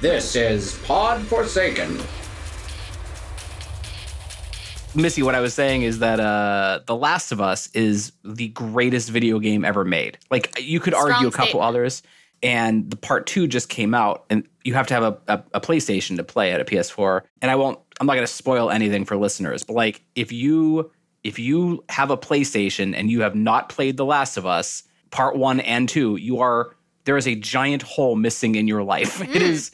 This is Pod Forsaken. Missy, what I was saying is that uh, The Last of Us is the greatest video game ever made. Like you could Strong argue a couple statement. others, and the part two just came out, and you have to have a, a, a PlayStation to play it, a PS4. And I won't. I'm not going to spoil anything for listeners, but like if you if you have a PlayStation and you have not played The Last of Us Part One and Two, you are there is a giant hole missing in your life. It mm. is.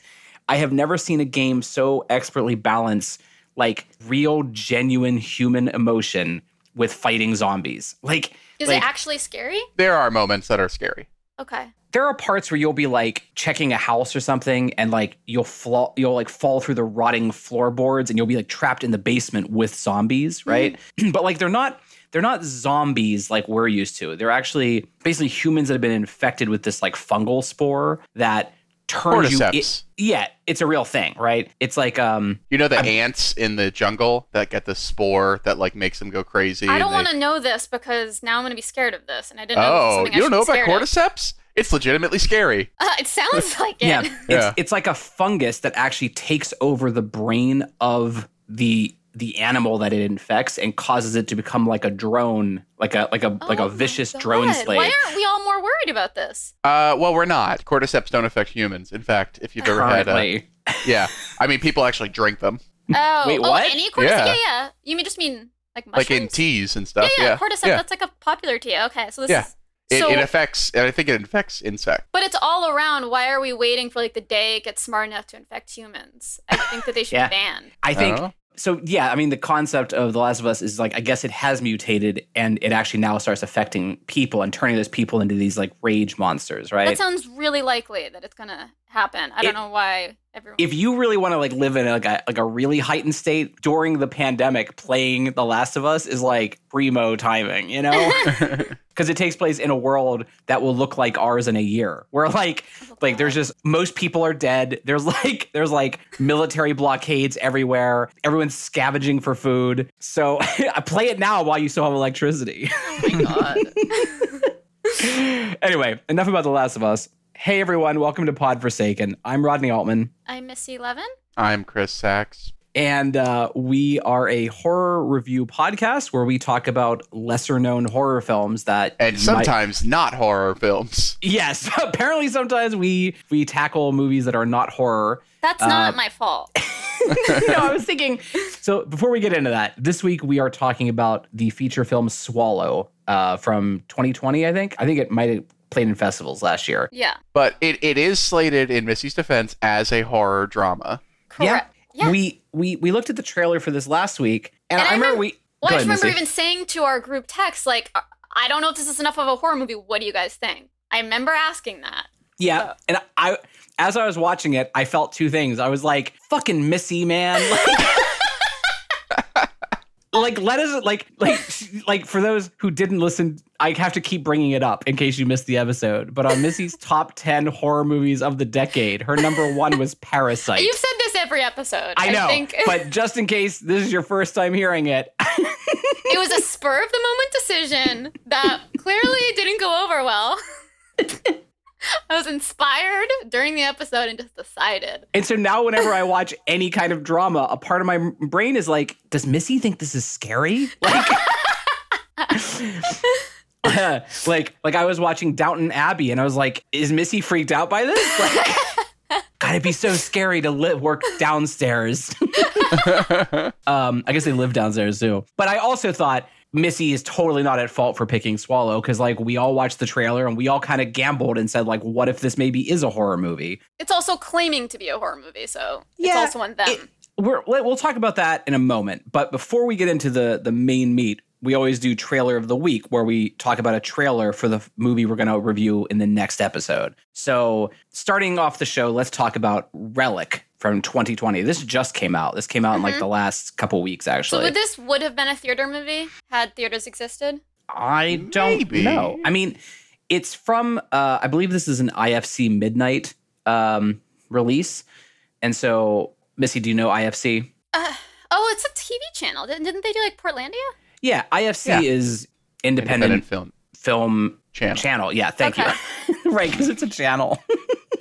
I have never seen a game so expertly balance like real, genuine human emotion with fighting zombies. Like, Is like it actually scary? There are moments that are scary. Okay. there are parts where you'll be like checking a house or something, and like you'll fall, you'll like fall through the rotting floorboards, and you'll be like trapped in the basement with zombies, right? Mm. but like they're not. They're not zombies like we're used to. They're actually basically humans that have been infected with this like fungal spore that turns you. Cordyceps. yeah, it's a real thing, right? It's like um, You know the ants in the jungle that get the spore that like makes them go crazy. I don't want to know this because now I'm going to be scared of this, and I didn't know. this was Oh, something I you don't should know about scared of. cordyceps? It's legitimately scary. Uh, it sounds like it. Yeah, it's Yeah. it's like a fungus that actually takes over the brain of the the animal that it infects and causes it to become like a drone, like a like a like Oh a vicious God. drone slave. Why aren't we all more worried about this? Uh, well, we're not. Cordyceps don't affect humans. In fact, if you've ever had, uh, yeah, I mean, people actually drink them, Oh, Wait, oh, what? any cordyceps? Yeah. Yeah. yeah, You mean just mean like mushrooms? like in teas and stuff. yeah, Yeah, cordyceps. yeah. That's like a popular tea. Okay, so this Yeah. is. It, So, it affects, and I think it infects insects. but it's all around. Why are we waiting for like the day it gets smart enough to infect humans? I think that they should Yeah. be banned. I think Oh. So. Yeah, I mean, the concept of The Last of Us is like I guess it has mutated and it actually now starts affecting people and turning those people into these like rage monsters, right? That sounds really likely that it's gonna happen. I don't know why everyone. if you really want to like live in like a like a really heightened state during the pandemic, playing The Last of Us is like primo timing, you know? Because it takes place in a world that will look like ours in a year. Where like oh like there's just most people are dead. There's like there's like military blockades everywhere. Everyone's scavenging for food. So I play it now while you still have electricity. oh my god. anyway, enough about The Last of Us. Hey everyone, welcome to Pod Forsaken. I'm Rodney Altman. I'm Missy Levin. I'm Chris Sachs. and uh, we are a horror review podcast where we talk about lesser known horror films that And might- sometimes not horror films. yes apparently sometimes we we tackle movies that are not horror That's Uh, not my fault. no i was thinking so before we get into that this week we are talking about the feature film swallow uh, from 2020 i think i think it might have played in festivals last year Yeah. But it, it is slated, in Missy's defense, as a horror drama. Correct. Yeah. we we we looked at the trailer for this last week and, And i I remember remem- we Well, Go I just ahead, remember Missy. even saying to our group text, like, "I- I don't know if this is enough of a horror movie. What do you guys think? I remember asking that. Yeah, and I as I was watching it, I felt two things. I was like, "Fucking Missy, man!" Like, like let us like like like for those who didn't listen, I have to keep bringing it up in case you missed the episode. But on Missy's top ten horror movies of the decade, her number one was Parasite. You've said this every episode. I know, think but just in case this is your first time hearing it, it was a spur of the moment decision that clearly didn't go over well. I was inspired during the episode and just decided. And so now, whenever I watch any kind of drama, a part of my brain is like, "Does Missy think this is scary?" Like, like, like I was watching Downton Abbey, and I was like, "Is Missy freaked out by this?" Like, God, it'd be so scary to li- work downstairs. um, I guess they live downstairs too. But I also thought Missy is totally not at fault for picking Swallow because, like, we all watched the trailer and we all kind of gambled and said, like, what if this maybe is a horror movie? It's also claiming to be a horror movie, so it's also on them. it- we're, we'll talk about that in a moment. But before we get into the the main meat, we always do trailer of the week, where we talk about a trailer for the movie we're going to review in the next episode. So, starting off the show, let's talk about Relic from 2020. This just came out. This came out in like Mhm. the last couple weeks, so actually. would this would have been a theater movie had theaters existed? I don't Maybe. know. I mean, it's from uh, I believe this is an IFC Midnight um, release, and so Missy, do you know IFC? Uh, oh, it's a TV channel. Didn't, didn't they do like Portlandia? Yeah, IFC Yeah. is independent, Independent film film channel. channel. Yeah, thank Okay. you. right, because it's a channel.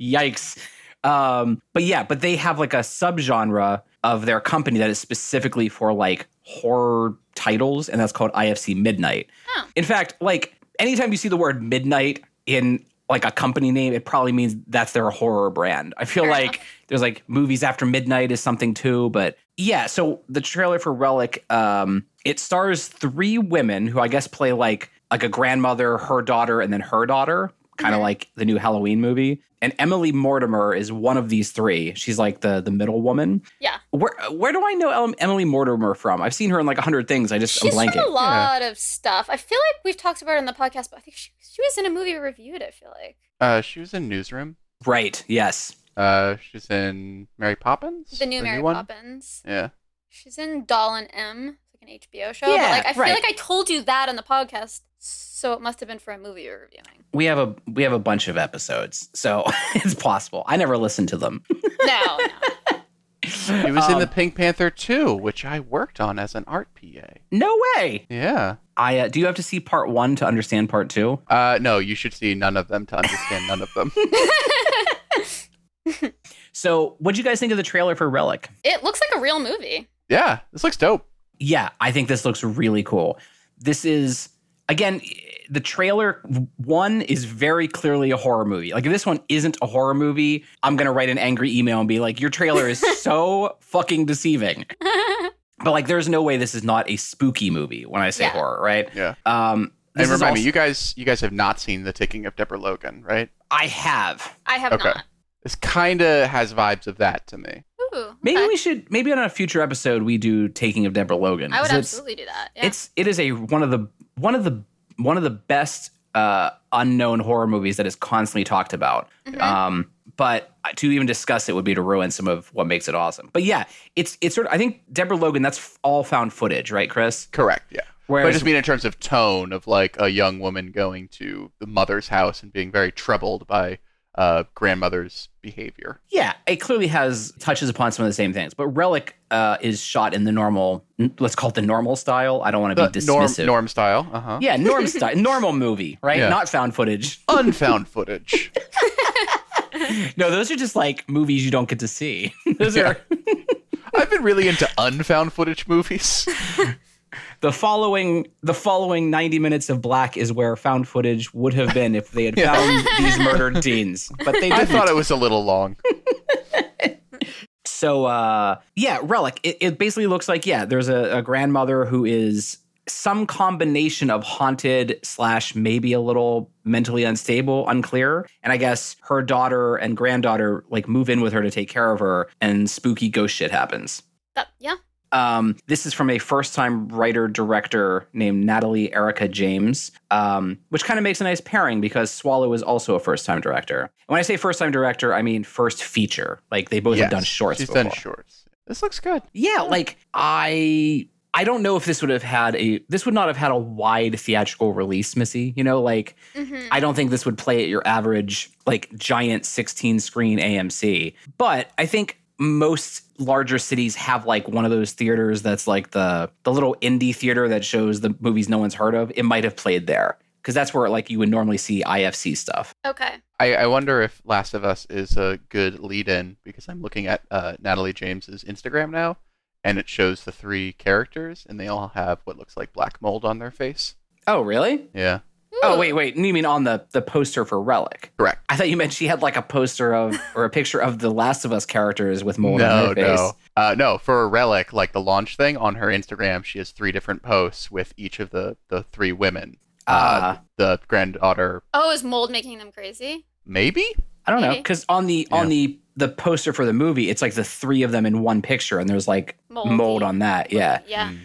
Yikes. Um, but yeah, but they have like a subgenre of their company that is specifically for like horror titles, and that's called IFC Midnight. Oh. In fact, like anytime you see the word midnight in like a company name, it probably means that's their horror brand. I feel Fair like there's like movies after midnight is something too, but yeah. So the trailer for Relic, um, it stars three women who I guess play like like a grandmother, her daughter, and then her daughter, kind of Mhm. like the new Halloween movie. And Emily Mortimer is one of these three. She's like the the middle woman. Yeah. Where where do I know Emily Mortimer from? I've seen her in like a hundred things. I just She's I'm from a lot of stuff. I feel like we've talked about her in the podcast, but I think she, she was in a movie reviewed. I feel like Uh, she was in Newsroom. Right. Yes. Uh, she's in Mary Poppins. the new Mary one? Poppins. Yeah. She's in Doll and Em, it's like an HBO show. Yeah, but like I feel right. like I told you that on the podcast, so it must have been for a movie we're reviewing. We have a we have a bunch of episodes, so it's possible. I never listened to them. No, no. He was in Um, the Pink Panther 2, which I worked on as an art PA. No way. Yeah. I uh, do you have to see part one to understand part two? Uh, no, you should see none of them to understand none of them. So, what do you guys think of the trailer for Relic? It looks like a real movie. yeah, this looks dope. Yeah, I think this looks really cool. This is again the trailer one is very clearly a horror movie. Like if this one isn't a horror movie, I'm going to write an angry email and be like your trailer is so fucking deceiving. But like there's no way this is not a spooky movie when I say Yeah. horror, right? Yeah. Um And is remind me, you guys, you guys have not seen The Taking of Deborah Logan, right? I have. I have Okay. not. This kind of has vibes of that to me. Ooh, Maybe okay. we should maybe on a future episode we do Taking of Deborah Logan. I would 'cause it's- absolutely do that. Yeah. It's it is a one of the one of the one of the best uh, unknown horror movies that is constantly talked about. Mhm. Um, but to even discuss it would be to ruin some of what makes it awesome. But yeah, it's it's sort of I think Deborah Logan that's all found footage, right, Chris? Correct, yeah. But I just mean in terms of tone of like a young woman going to the mother's house and being very troubled by uh, grandmother's behavior. yeah, it clearly has touches upon some of the same things. But Relic uh, is shot in the normal, let's call it the normal style. I don't want to be The norm, dismissive. norm style, uh huh. Yeah, norm style, normal movie, right? Yeah. Not found footage. Unfound footage. No, those are just like movies you don't get to see. those Yeah. are I've been really into unfound footage movies. The following the following 90 minutes of black is where found footage would have been if they had Yeah. found these murdered teens but they didn't thought it was a little long. so uh yeah relic it, it basically looks like yeah there's a, a grandmother who is some combination of haunted slash maybe a little mentally unstable unclear and i guess her daughter and granddaughter like move in with her to take care of her and spooky ghost shit happens That- yeah. Um, this is from a first time writer director named Natalie Erika James, um, which kind of makes a nice pairing because Swallow is also a first time director. And when I say first time director, I mean first feature. Like they both Yes, have done shorts She's before. done shorts. This looks good. Yeah, like I. I don't know if this would have had a this would not have had a wide theatrical release, Missy. You know, like Mhm. I don't think this would play at your average like giant 16 screen AMC. But I think most larger cities have like one of those theaters that's like the the little indie theater that shows the movies no one's heard of. It might have played there because that's where like you would normally see IFC stuff. Okay. I, I wonder if Last of Us is a good lead in because I'm looking at uh, Natalie James's Instagram now and it shows the three characters and they all have what looks like black mold on their face. Oh, really? Yeah. Oh, wait, wait. You mean on the the poster for Relic? Correct. I thought you meant she had like a poster of or a picture of the Last of Us characters with mold no, on their face. no. Uh, no, for a relic, like the launch thing on her Instagram, she has three different posts with each of the, the three women. Uh, the granddaughter, Oh, is mold making them crazy? maybe? I don't know because on the on the the poster for the movie, it's like the three of them in one picture, and there's like Moldy. mold on that. Yeah, Yeah. Mm.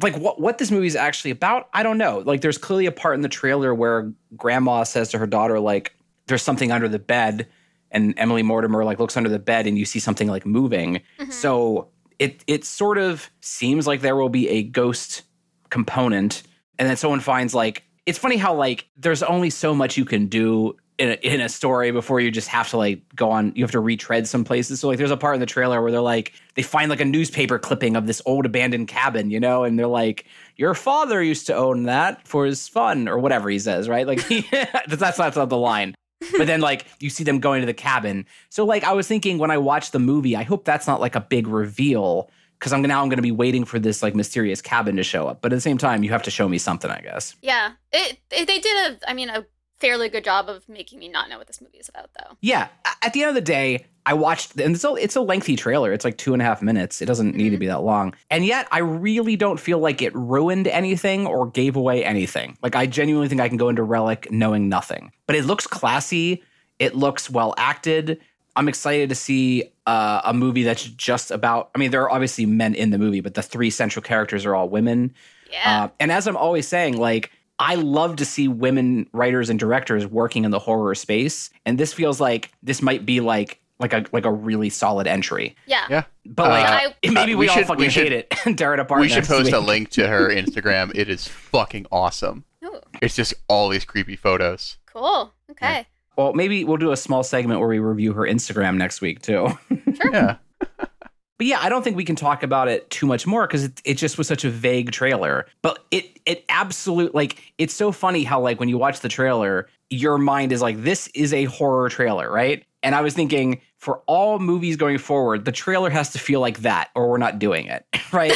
Like what what this movie is actually about, I don't know. Like, there's clearly a part in the trailer where Grandma says to her daughter, like, "There's something under the bed," and Emily Mortimer like looks under the bed, and you see something like moving. Mhm. So it it sort of seems like there will be a ghost component, and then someone finds like it's funny how like there's only so much you can do in a, in a story before you just have to like go on you have to retread some places so like there's a part in the trailer where they're like they find like a newspaper clipping of this old abandoned cabin you know and they're like your father used to own that for his fun or whatever he says right like that's that's not the line but then like you see them going to the cabin. So like I was thinking when I watched the movie, I hope that's not like a big reveal because I'm now I'm going to be waiting for this like mysterious cabin to show up. But at the same time, you have to show me something, I guess. Yeah, it, it they did a I mean a fairly good job of making me not know what this movie is about though. Yeah. At the end of the day, I watched, and it's a, it's a lengthy trailer. It's like two and a half minutes. It doesn't need to Mhm. be that long. And yet, I really don't feel like it ruined anything or gave away anything. Like, I genuinely think I can go into Relic knowing nothing. But it looks classy. It looks well acted. I'm excited to see uh, a movie that's just about. I mean, there are obviously men in the movie, but the three central characters are all women. Yeah. Uh, and as I'm always saying, like, I love to see women writers and directors working in the horror space. And this feels like this might be like like a like a really solid entry. yeah. yeah. But like Uh, maybe uh, we, we all should- fucking we should- hate it and tear it apart. we should next post a link to her Instagram. It is fucking awesome. Ooh, It's just all these creepy photos. cool. Okay. Well, maybe we'll do a small segment where we review her Instagram next week too. Sure. Yeah. But yeah, I don't think we can talk about it too much more because it, it just was such a vague trailer. But it it absolute like it's so funny how like when you watch the trailer, your mind is like, this is a horror trailer, right? And I was thinking for all movies going forward, the trailer has to feel like that, or we're not doing it, right?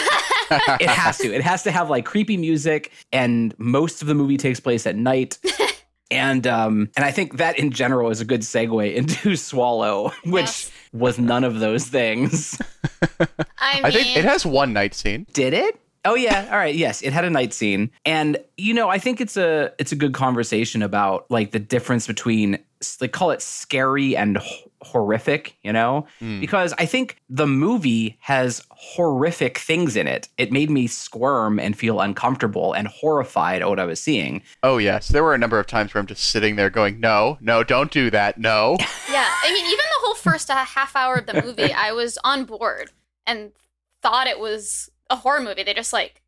it has to. It has to have like creepy music, and most of the movie takes place at night. And um, and I think that in general is a good segue into Swallow, which Yes. Was none of those things. I mean, I think it has one night scene. Did it? Oh yeah. All right. Yes, it had a night scene, and you know, I think it's a it's a good conversation about like the difference between they call it scary and h- horrific. You know, Mm. because I think the movie has horrific things in it. It made me squirm and feel uncomfortable and horrified at what I was seeing. Oh yes, there were a number of times where I'm just sitting there going, "No, no, don't do that. No." yeah. I mean, even the whole first uh, half hour of the movie, I was on board and thought it was a horror movie. They just like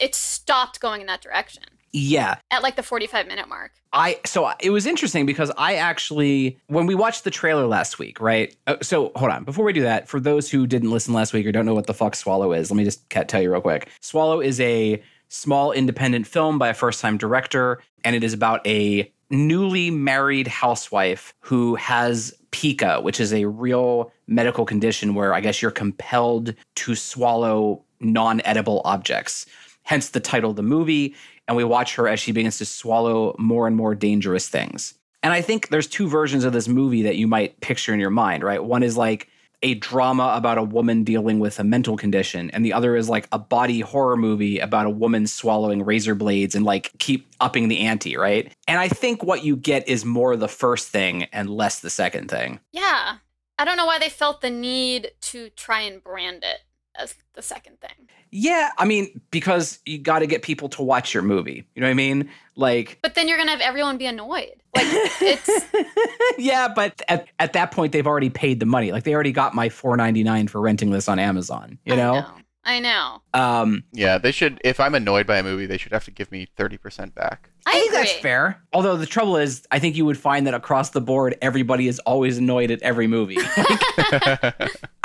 it stopped going in that direction Yeah, at like the 45 minute mark. I so it was interesting because I actually when we watched the trailer last week, right? Uh, so hold on, before we do that, for those who didn't listen last week or don't know what the fuck Swallow is, let me just tell you real quick. Swallow is a small independent film by a first-time director, and it is about a newly married housewife who has pica, which is a real medical condition where I guess you're compelled to swallow non-edible objects. Hence the title of the movie and we watch her as she begins to swallow more and more dangerous things. And I think there's two versions of this movie that you might picture in your mind, right? One is like a drama about a woman dealing with a mental condition, and the other is like a body horror movie about a woman swallowing razor blades and like keep upping the ante, right? And I think what you get is more the first thing and less the second thing. Yeah. I don't know why they felt the need to try and brand it as the second thing. Yeah, I mean, because you got to get people to watch your movie. You know what I mean? Like, But then you're going to have everyone be annoyed. Like it's yeah, but at, at that point they've already paid the money. Like they already got my four ninety nine for renting this on Amazon. You know? know. I know. Um, Yeah, they should. If I'm annoyed by a movie, they should have to give me thirty percent back. I, I, think agree. that's fair. Although the trouble is, I think you would find that across the board, everybody is always annoyed at every movie.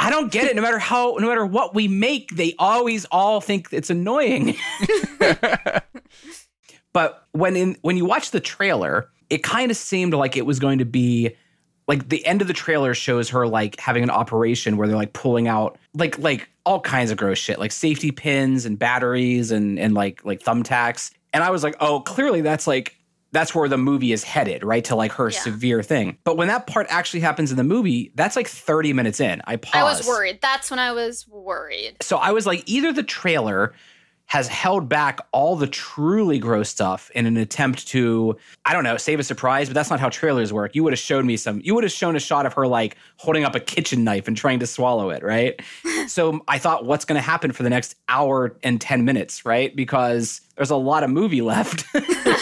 I don't get it. No matter how, no matter what we make, they always all think it's annoying. but when in when you watch the trailer, it kind of seemed like it was going to be like the end of the trailer shows her like having an operation where they're like pulling out like like all kinds of gross shit, like safety pins and batteries and and like like thumbtacks. And I was like, oh, clearly that's like that's where the movie is headed, right? To like her Yeah. severe thing. But when that part actually happens in the movie, that's like 30 minutes in. I paused. I was worried. That's when I was worried. So I was like, either the trailer has held back all the truly gross stuff in an attempt to, I don't know, save a surprise, but that's not how trailers work. You would have showed me some, you would have shown a shot of her like holding up a kitchen knife and trying to swallow it, right? so I thought, what's going to happen for the next hour and 10 minutes, right? Because there's a lot of movie left.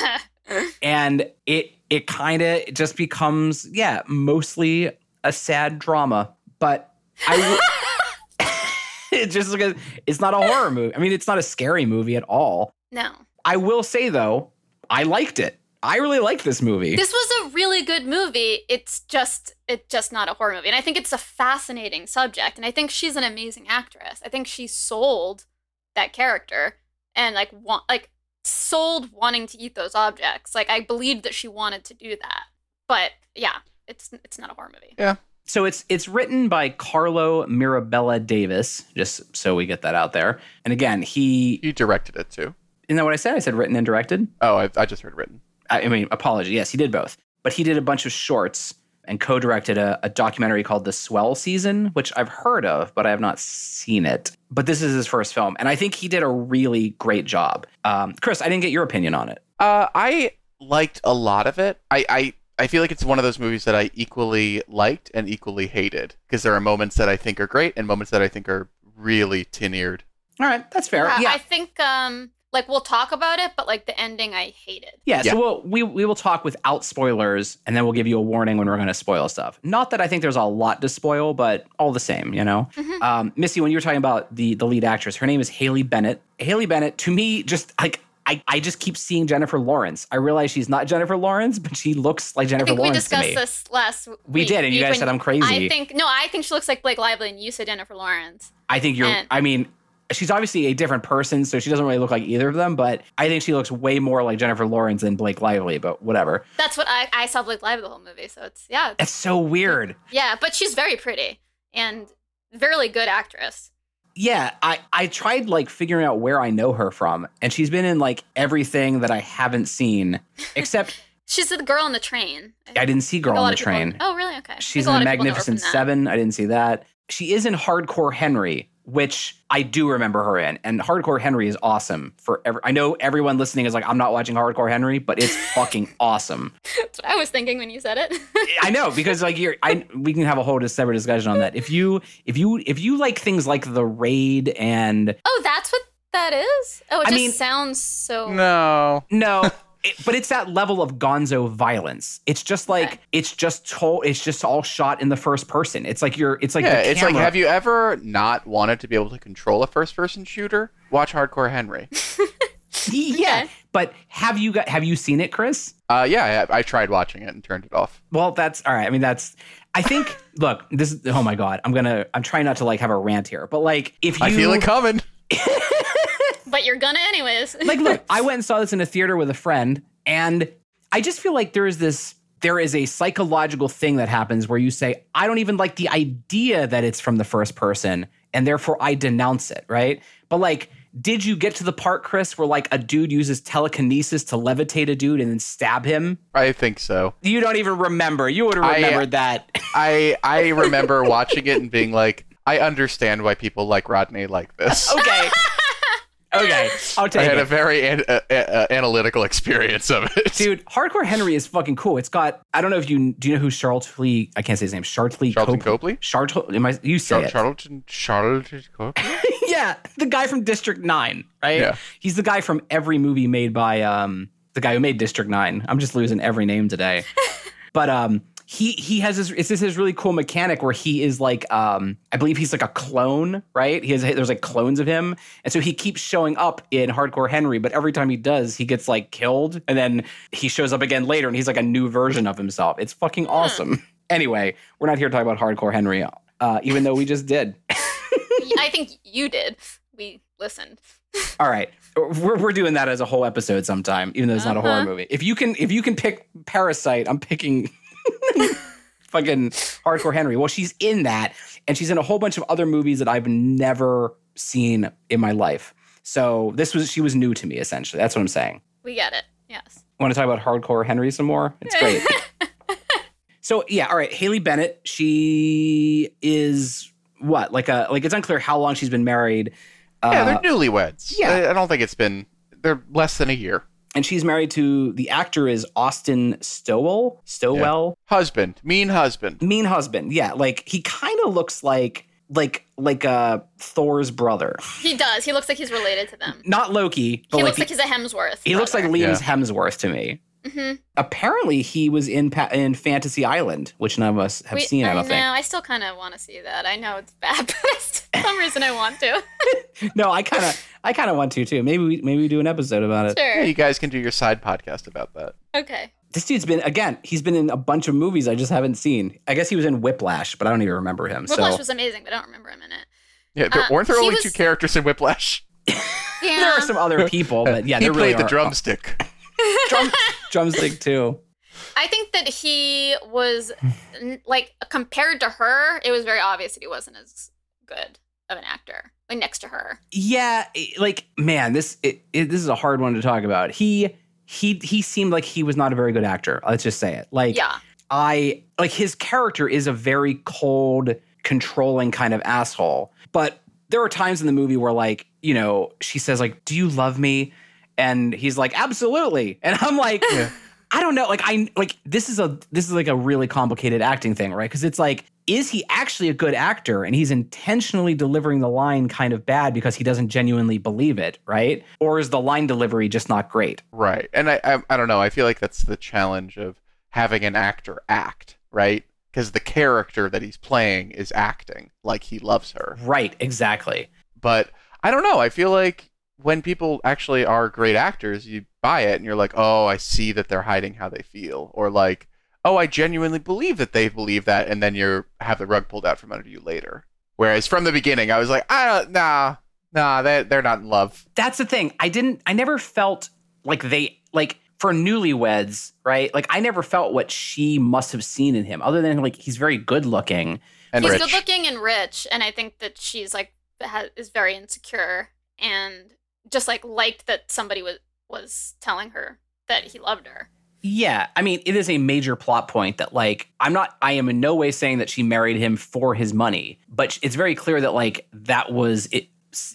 and it, it kind of just becomes, yeah, mostly a sad drama. But I. w- it's just because it's not a horror movie. I mean, it's not a scary movie at all. no. I will say though, I liked it. I really liked this movie. This was a really good movie. It's just it's just not a horror movie. And I think it's a fascinating subject. And I think she's an amazing actress. I think she sold that character and like want like sold wanting to eat those objects. Like I believed that she wanted to do that. but yeah, it's it's not a horror movie. So it's it's written by Carlo Mirabella Davis, just so we get that out there. And again, he He directed it too. isn't that what I said? I said written and directed. Oh, I, I just heard written. I I mean, apology. Yes, he did both. But he did a bunch of shorts and co-directed a, a documentary called The Swell Season, which I've heard of, but I have not seen it. But this is his first film, and I think he did a really great job. Um, Chris, I didn't get your opinion on it. Uh, I liked a lot of it. I, I I feel like it's one of those movies that I equally liked and equally hated because there are moments that I think are great and moments that I think are really tin-eared. All right, that's fair. Uh, yeah, I think um like we'll talk about it, but like the ending I hated. Yeah, Yeah. so we'll, we we will talk without spoilers, and then we'll give you a warning when we're going to spoil stuff. Not that I think there's a lot to spoil, but all the same, you know. Mhm. Um, Missy, when you were talking about the the lead actress, her name is Haley Bennett. Haley Bennett, to me, just like I, I just keep seeing Jennifer Lawrence. I realize she's not Jennifer Lawrence, but she looks like I Jennifer think we Lawrence to discussed this last We did, and you guys said I'm crazy. I think no, I think she looks like Blake Lively, and you said Jennifer Lawrence. I think you're. and- I mean, she's obviously a different person, so she doesn't really look like either of them. But I think she looks way more like Jennifer Lawrence than Blake Lively. But whatever. That's what I, I saw Blake Lively the whole movie, so it's yeah, it's- That's so weird. yeah. But she's very pretty and very good actress. Yeah, I I tried like figuring out where I know her from, and she's been in like everything that I haven't seen, except She's the girl on the train. I didn't see Girl on the people- Train. Oh, really? Okay. She's in the of people know her from Magnificent. Seven. I didn't see that. She is in Hardcore Henry, which I do remember her in, and Hardcore Henry is awesome. For every, I know everyone listening is like, I'm not watching Hardcore Henry, but it's fucking awesome. That's what I was thinking when you said it. I know because like you're, I we can have a whole separate discussion on that. If you if you if you like things like The Raid and oh, that's what that is. Oh, it I just mean- sounds so. No. No, it, but it's that level of gonzo violence. It's just like Okay. it's just told. It's just all shot in the first person. It's like you're. It's like yeah, the it's like have you ever not wanted to be able to control a first-person shooter? Watch Hardcore Henry. yeah. Okay. But have you got? Have you seen it, Chris? Uh, yeah, I, I tried watching it and turned it off. Well, that's all right. I mean, that's. I think. look, this is. Oh my god, I'm gonna. I'm trying not to like have a rant here, but like if you I feel it coming. But you're gonna anyways. like look i went and saw this in a theater with a friend and i just feel like there is this there is a psychological thing that happens where you say i don't even like the idea that it's from the first person and therefore i denounce it right but like did you get to the part chris where like a dude uses telekinesis to levitate a dude and then stab him I think so. you don't even remember you would have I- remembered that I I remember watching it and being like, I understand why people like Rodney like this. okay okay i'll I had it a very an, uh, uh, analytical experience of it. Dude, Hardcore Henry is fucking cool. It's got I don't know if you do you know who Charlton Lee? I can't say his name. Charlton Charlton Copley. Charlton am I you say Char- it. Charlton Charlton Copley? yeah, the guy from District 9, right? Yeah. He's the guy from every movie made by um the guy who made District 9. I'm just losing every name today. but um he he has this it's just his really cool mechanic where he is like um I believe he's like a clone, right? He has there's like clones of him. And so he keeps showing up in Hardcore Henry, but every time he does, he gets like killed and then he shows up again later and he's like a new version of himself. It's fucking awesome. Anyway, we're not here to talk about Hardcore Henry uh even though we just did. I think you did. We listened. All right, we're, we're doing that as a whole episode sometime, even though it's not a horror Uh-huh. movie. If you can, if you can pick Parasite, I'm picking fucking Hardcore Henry. Well, she's in that, and she's in a whole bunch of other movies that I've never seen in my life. So this was she was new to me essentially. That's what I'm saying. We get it. Yes. Want to talk about Hardcore Henry some more? It's great. so yeah, all right. Haley Bennett, she is what like a like it's unclear how long she's been married. yeah, Uh, they're newlyweds. yeah. I, I don't think it's been. They're less than a year. And she's married to the actor is Austin Stowell. Stowell, Husband, mean husband. mean husband. Yeah, like he kind of looks like like like uh Thor's brother. He does. He looks like he's related to them. Not Loki, but He like, looks like he's a Hemsworth. he looks like brother. Liam's Hemsworth to me. Mhm. Apparently, he was in pa- in Fantasy Island, which none of us have We- seen. I I don't know. I still kind of want to see that. I know it's bad, but for some reason I want to. No, I kind of I kind of want to too. Maybe we maybe we do an episode about it. Yeah, Sure. you guys can do your side podcast about that. Okay. This dude's been again. He's been in a bunch of movies I just haven't seen. I guess he was in Whiplash, but I don't even remember him. Whiplash so was amazing, but I don't remember him in it. Yeah, there, Uh, weren't there only was- two characters in Whiplash? Yeah. there are some other people, but yeah, he there played really the are- drumstick. drum, drumstick too. I think that he was like compared to her, it was very obvious that he wasn't as good of an actor. Like next to her. Yeah, like man, this it, it, this is a hard one to talk about. He he he seemed like he was not a very good actor. Let's just say it. Like Yeah. I like his character is a very cold, controlling kind of asshole. But there are times in the movie where like, you know, she says like, "Do you love me?" And he's like, "Absolutely." And I'm like, Yeah. I don't know, like I like this is a this is like a really complicated acting thing, right? Cuz it's like is he actually a good actor and he's intentionally delivering the line kind of bad because he doesn't genuinely believe it, right? Or is the line delivery just not great? Right. And I, I I don't know. I feel like that's the challenge of having an actor act, right? Because the character that he's playing is acting like he loves her. Right, exactly. But I don't know. I feel like when people actually are great actors, you buy it and you're like, "Oh, I see that they're hiding how they feel." Or like, "Oh, I genuinely believe that they believe that." And then you have the rug pulled out from under you later. Whereas from the beginning, I was like, "I don't nah, nah, they they're not in love." that's the thing. I didn't. I never felt like they like for newlyweds, right? Like I never felt what she must have seen in him, other than like he's very good looking. And He's rich. good looking and rich, and I think that she's like ha- is very insecure and just like liked that somebody was was telling her that he loved her. Yeah, I mean, it is a major plot point that like I'm not. I am in no way saying that she married him for his money, but it's very clear that like that was it.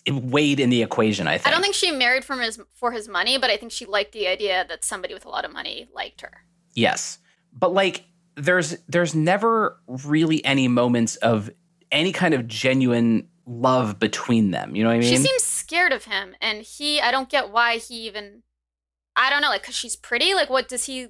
It weighed in the equation. I think. I don't think she married from his for his money, but I think she liked the idea that somebody with a lot of money liked her. Yes. But like there's there's never really any moments of any kind of genuine love between them. You know what I mean? she seems scared of him, and he. I don't get why he even. I don't know, like, cause she's pretty. Like, what does he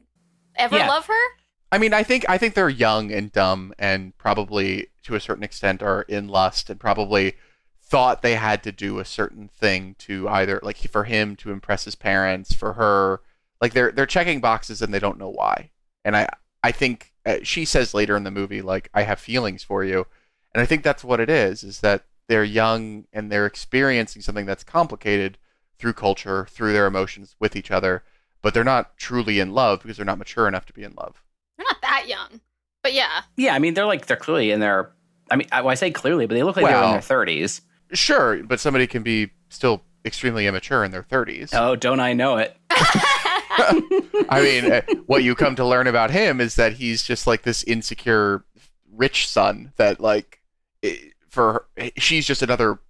ever Yeah. love her? I mean, I think I think they're young and dumb, and probably to a certain extent are in lust, and probably thought they had to do a certain thing to either like for him to impress his parents, for her, like they're they're checking boxes and they don't know why. And I I think uh, she says later in the movie like I have feelings for you, and I think that's what it is is that they're young and they're experiencing something that's complicated through culture, through their emotions with each other, but they're not truly in love because they're not mature enough to be in love. They're not that young, but yeah. yeah, I mean, they're like they're clearly in their. I mean, I, well, I say clearly, but they look like they're in their thirties. Sure, but somebody can be still extremely immature in their 30s. Oh, don't I know it? I mean, uh, what you come to learn about him is that he's just like this insecure rich son that like i- for her, she's just another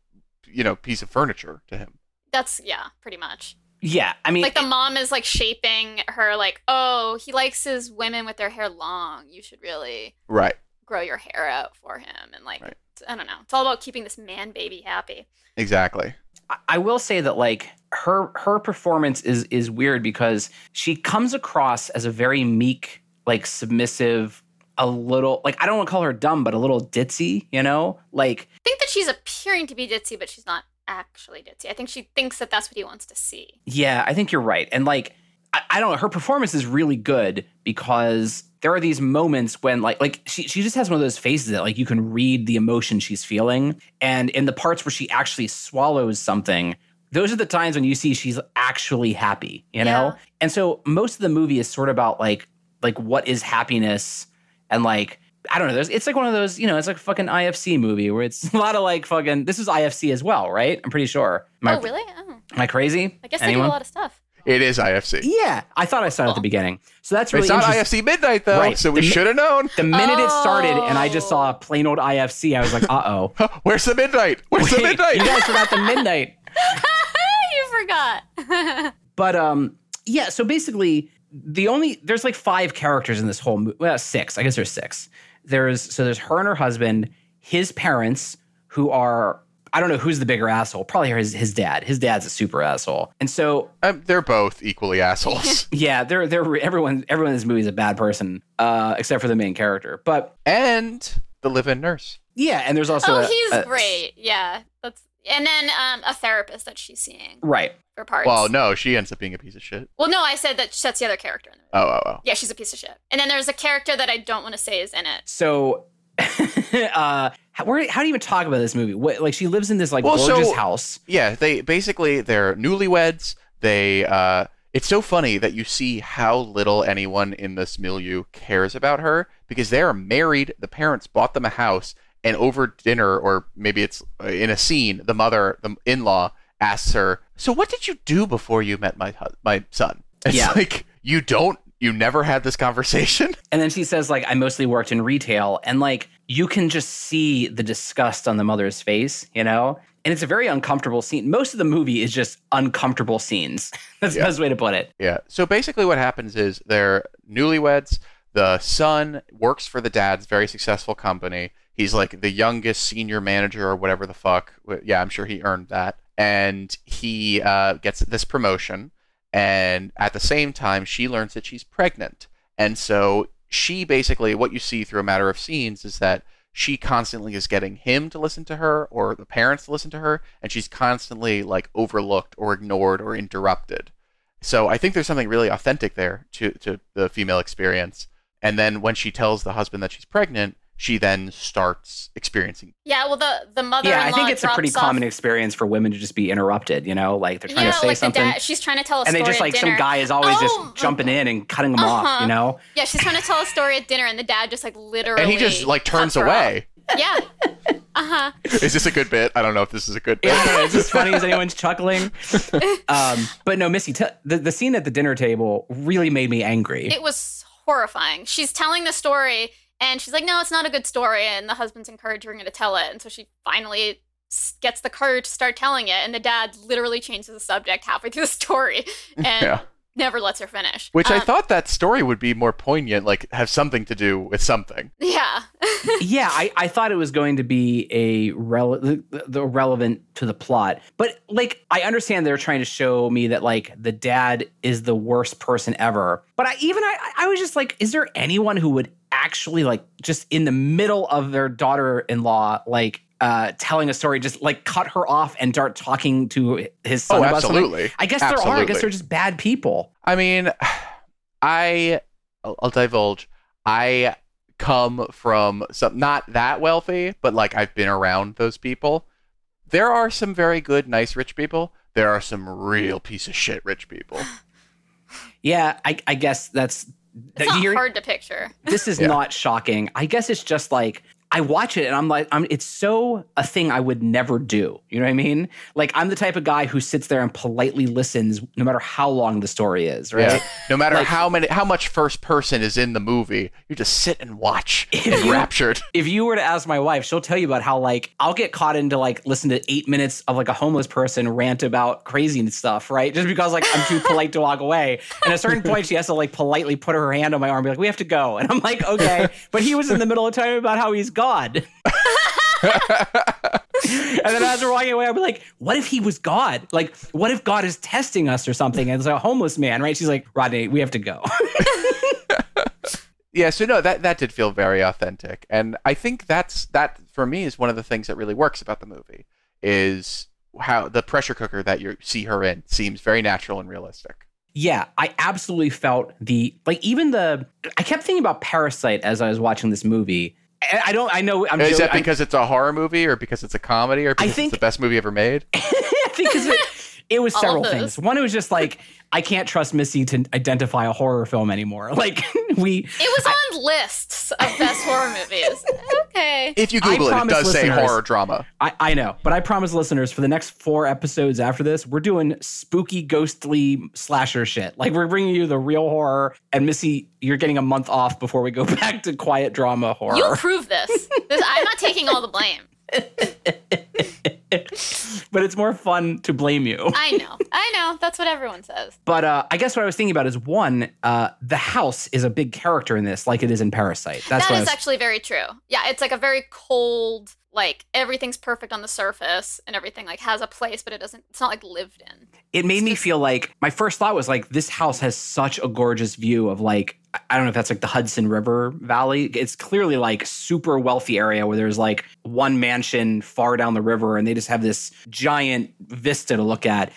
you know piece of furniture to him. That's yeah, pretty much. Yeah, I mean, Like the mom is like shaping her like, "Oh, he likes his women with their hair long. You should really Right. grow your hair out for him." And like, Right. I don't know. It's all about keeping this man baby happy. Exactly. I- I will say that like her her performance is is weird because she comes across as a very meek, like submissive, a little like I don't want to call her dumb, but a little ditzy, you know? Like I think that she's appearing to be ditzy, but she's not actually ditzy. I think she thinks that that's what he wants to see. Yeah, I think you're right. And like, I, I don't know, her performance is really good because there are these moments when like like she she just has one of those faces that like you can read the emotion she's feeling. And in the parts where she actually swallows something, those are the times when you see she's actually happy, you know? Yeah. And so most of the movie is sort of about like like what is happiness and like I don't know. There's, it's like one of those, you know, it's like a fucking IFC movie where it's a lot of like fucking. This is IFC as well, right? I'm pretty sure. Am I, oh, really? Oh. Am I crazy? I guess Anyone? they do a lot of stuff. It is IFC. Yeah, I thought I saw it at the beginning. So that's really it's not. IFC Midnight though, Right. so we mi- should have known. The minute it started and I just Oh. saw plain old IFC, I was like, uh oh. Where's the Midnight? Where's the Midnight? you guys forgot the midnight. you forgot. But um, yeah. So basically, the only there's like five characters in this whole movie. Well, six. I guess there's six. There's so there's her and her husband, his parents, who are I don't know who's the bigger asshole. Probably his his dad. His dad's a super asshole. And so Um, they're both equally assholes. yeah, they're they're everyone everyone in this movie is a bad person, uh, except for the main character. But and the live-in nurse. yeah, and there's also oh, a- he's a- great. Yeah, that's and then um, a therapist that she's seeing Right. for parts. Well, no, she ends up being a piece of shit. Well, no, I said that that's the other character in the movie. Oh, oh, oh. Yeah, she's a piece of shit. And then there's a character that I don't want to say is in it. So, uh, how, where, how do you even talk about this movie? What, like, she lives in this like Well, gorgeous so- house. Yeah, they basically they're newlyweds. They uh, it's so funny that you see how little anyone in this milieu cares about her because they are married. The parents bought them a house, and over dinner, or maybe it's uh, in a scene, the mother, the in-law, asks her, "So what did you do before you met my my son?" It's Yeah. like you don't, you never had this conversation. And then she says, like, I mostly worked in retail. And like, you can just see the disgust on the mother's face, you know? And it's a very uncomfortable scene. Most of the movie is just uncomfortable scenes. That's Yeah. the best way to put it. Yeah. So basically, what happens is they're newlyweds. The son works for the dad's very successful company. He's like the youngest senior manager or whatever the fuck. Yeah, I'm sure he earned that. And he uh, gets this promotion. And at the same time, she learns that she's pregnant. And so she basically, what you see through a matter of scenes is that she constantly is getting him to listen to her or the parents to listen to her. And she's constantly like overlooked or ignored or interrupted. So I think there's something really authentic there to, to the female experience. And then when she tells the husband that she's pregnant, she then starts experiencing. Yeah, well, the the mother. Yeah, I think it's a pretty common experience for women to just be interrupted, you know? Like they're trying yeah, to say like something. the dad. She's trying to tell a story and they just at like some guy is always Oh, just jumping in and cutting them off, Uh-huh. you know? Yeah, she's trying to tell a story at dinner, and the dad just like literally. And he just like turns away. off. Yeah. Uh huh. Is this a good bit? I don't know if this is a good bit. Yeah, I don't know, it's as funny as anyone's chuckling. Um, but no, Missy, t- the, the scene at the dinner table really made me angry. It was horrifying. She's telling the story, and she's like, "No, it's not a good story." And the husband's encouraging her to tell it, and so she finally gets the courage to start telling it. And the dad literally changes the subject halfway through the story, and Yeah. never lets her finish. Which I Um, thought that story would be more poignant, like have something to do with something. Yeah. yeah, I, I thought it was going to be a rele- the, the relevant to the plot, but like I understand they're trying to show me that like the dad is the worst person ever. But I even I I was just like, is there anyone who would actually like just in the middle of their daughter-in-law like uh telling a story just like cut her off and start talking to his son Oh, absolutely. I guess there are. I guess they're just bad people. I mean, I I'll, I'll divulge. I come from some not that wealthy, but like I've been around those people. There are some very good, nice rich people. There are some real piece of shit rich people. Yeah, I, I guess that's. It's not you're- hard to picture. this is Yeah. not shocking. I guess it's just like I watch it and I'm like, I'm, it's so a thing I would never do. You know what I mean? Like I'm the type of guy who sits there and politely listens, no matter how long the story is. Right? Yeah. No matter Like- how many, how much first person is in the movie, you just sit and watch, enraptured. If you were to ask my wife, she'll tell you about how like I'll get caught into like listen to eight minutes of like a homeless person rant about crazy and stuff, right? Just because like I'm too polite to walk away. And at a certain point, she has to like politely put her hand on my arm, and be like, "We have to go," and I'm like, "Okay," but he was in the middle of telling me about how he's God. and then as we're walking away, I'll be like, what if he was God? Like, what if God is testing us or something? And it's a homeless man, right? She's like, Rodney, we have to go. Yeah, so no, that that did feel very authentic, and I think that's that for me is one of the things that really works about the movie is how the pressure cooker that you see her in seems very natural and realistic. yeah, I absolutely felt the, like, even the, I kept thinking about Parasite as I was watching this movie. I don't, I know, I'm Is jo- that because it's a horror movie, or because it's a comedy, or because think- it's the best movie ever made? I think it, it was All several things. One, it was just like, I can't trust Missy to identify a horror film anymore. Like, we, It was on lists of best horror movies. Okay. If you I Google it, it does say horror drama. I, I know, but I promise listeners for the next four episodes after this, we're doing spooky, ghostly slasher shit. Like we're bringing you the real horror, and Missy, you're getting a month off before we go back to quiet drama horror. You prove this. this. I'm not taking all the blame. But it's more fun to blame you. I know. I know. That's what everyone says. But uh, I guess what I was thinking about is one, uh, the house is a big character in this, like it is in Parasite. That's That was, actually very true. Yeah, it's like a very cold, like everything's perfect on the surface and everything like has a place, but it doesn't. It's not like lived in. it made me feel like my first thought was like this house has such a gorgeous view of like I don't know if that's like the Hudson River Valley. It's clearly like super wealthy area where there's like one mansion far down the river and they just have this giant vista to look at.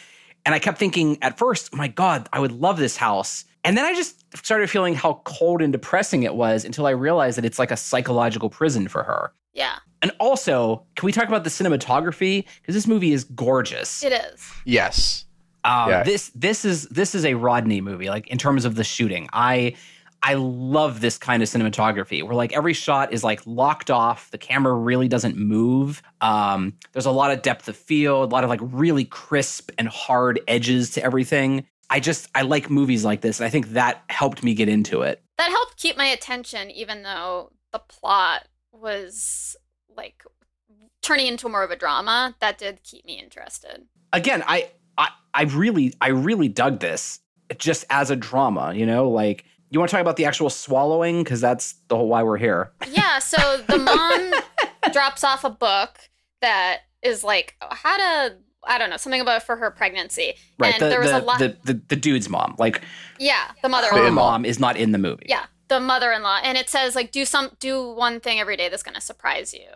And I kept thinking at first, oh my God, I would love this house. And then I just started feeling how cold and depressing it was until I realized that it's like a psychological prison for her. Yeah, And also, can we talk about the cinematography? Because this movie is gorgeous. it is. Yes. Um, Yeah. This this is this is a Rodney movie. Like in terms of the shooting, I I love this kind of cinematography where like every shot is like locked off. The camera really doesn't move. Um, there's a lot of depth of field, a lot of like really crisp and hard edges to everything. I just I like movies like this, and I think that helped me get into it. That helped keep my attention, even though the plot was like turning into more of a drama. That did keep me interested. Again, I I I really I really dug this just as a drama. You know, like you want to talk about the actual swallowing because that's the whole why we're here. Yeah, so the mom drops off a book that is like how to I don't know something about for her pregnancy, Right. and the, there was the, a lot. the, the the dude's mom, like yeah, the mother. her mom, is not in the movie. Yeah, the mother-in-law, and it says like do some do one thing every day that's gonna surprise you,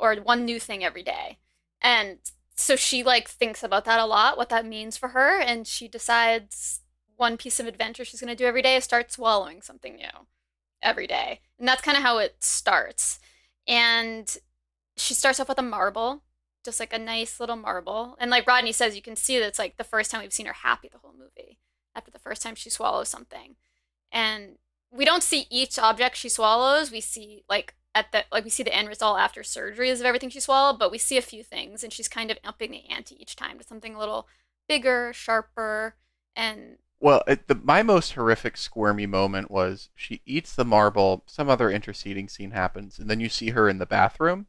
or one new thing every day, and so she like thinks about that a lot, what that means for her, and she decides one piece of adventure she's gonna do every day is start swallowing something new every day, and that's kind of how it starts, and she starts off with a marble. Just like a nice little marble. And like Rodney says, you can see that it's like the first time we've seen her happy the whole movie after the first time she swallows something and we don't see each object she swallows we see like at the like we see the end result after surgeries of everything she swallowed but we see a few things and she's kind of upping the ante each time to something a little bigger sharper and Well, it, the, my most horrific squirmy moment was she eats the marble. Some other interceding scene happens, and then you see her in the bathroom.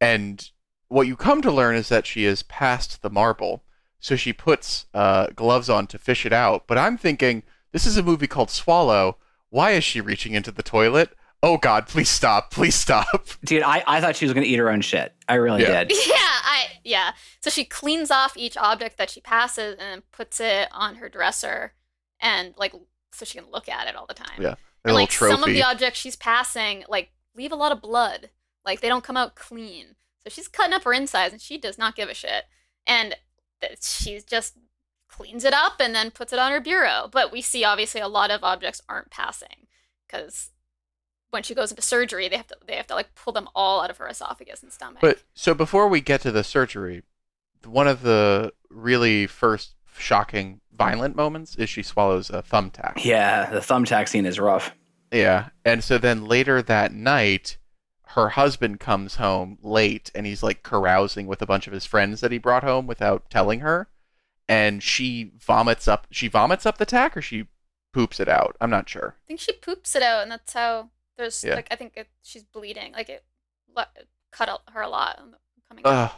And what you come to learn is that she is past the marble, so she puts uh, gloves on to fish it out. But I'm thinking this is a movie called Swallow. Why is she reaching into the toilet? Oh God! Please stop! Please stop! Dude, I, I thought she was gonna eat her own shit. I really Yeah. did. yeah i yeah so she cleans off each object that she passes and then puts it on her dresser and like so she can look at it all the time Yeah, and little like some of the objects she's passing like leave a lot of blood like they don't come out clean so she's cutting up her insides and she does not give a shit and she's just cleans it up and then puts it on her bureau but we see obviously a lot of objects aren't passing because when she goes into surgery they have to they have to like pull them all out of her esophagus and stomach But so before we get to the surgery, one of the really first shocking violent moments is she swallows a thumbtack. Yeah, the thumbtack scene is rough. Yeah. And so then later that night, her husband comes home late and he's like carousing with a bunch of his friends that he brought home without telling her. And she vomits up she vomits up the tack or she poops it out. I'm not sure. I think she poops it out, and that's how there's Yeah. like I think it, she's bleeding. Like it le- cut out her a lot coming. Oh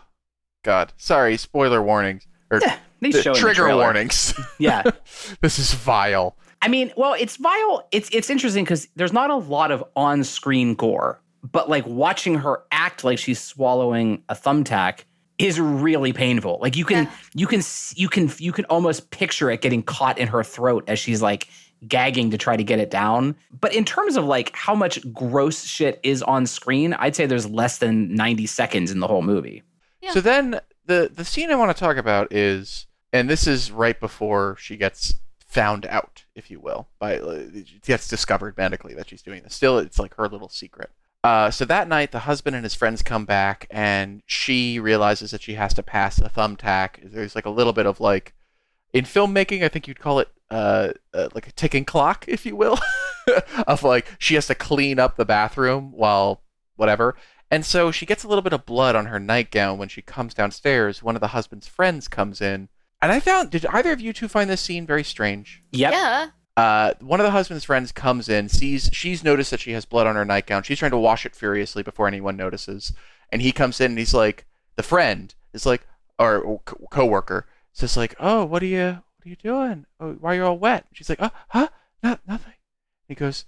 God. Sorry, spoiler warnings. Or Yeah, they the show in the trigger warnings. Yeah. this is vile. I mean, well, it's vile. It's it's interesting because there's not a lot of on-screen gore, but like watching her act like she's swallowing a thumbtack is really painful. Like you can Yeah. you can you can you can almost picture it getting caught in her throat as she's like gagging to try to get it down. But in terms of like how much gross shit is on screen, I'd say there's less than 90 seconds in the whole movie. Yeah. So then the the scene I want to talk about is, and this is right before she gets found out, if you will, by it gets discovered medically that she's doing this. Still, it's like her little secret. Uh, so that night, the husband and his friends come back, and she realizes that she has to pass a thumbtack. There's like a little bit of like, in filmmaking, I think you'd call it uh, uh like a ticking clock, if you will, of like she has to clean up the bathroom while whatever. And so she gets a little bit of blood on her nightgown when she comes downstairs. One of the husband's friends comes in. And I found, did either of you two find this scene very strange? Yep. Yeah. Uh, one of the husband's friends comes in, sees, she's noticed that she has blood on her nightgown. She's trying to wash it furiously before anyone notices. And he comes in and he's like, the friend is like, or co- coworker says like, oh, what are you, what are you doing? Oh, why are you all wet? She's like, oh, huh? No, nothing. He goes,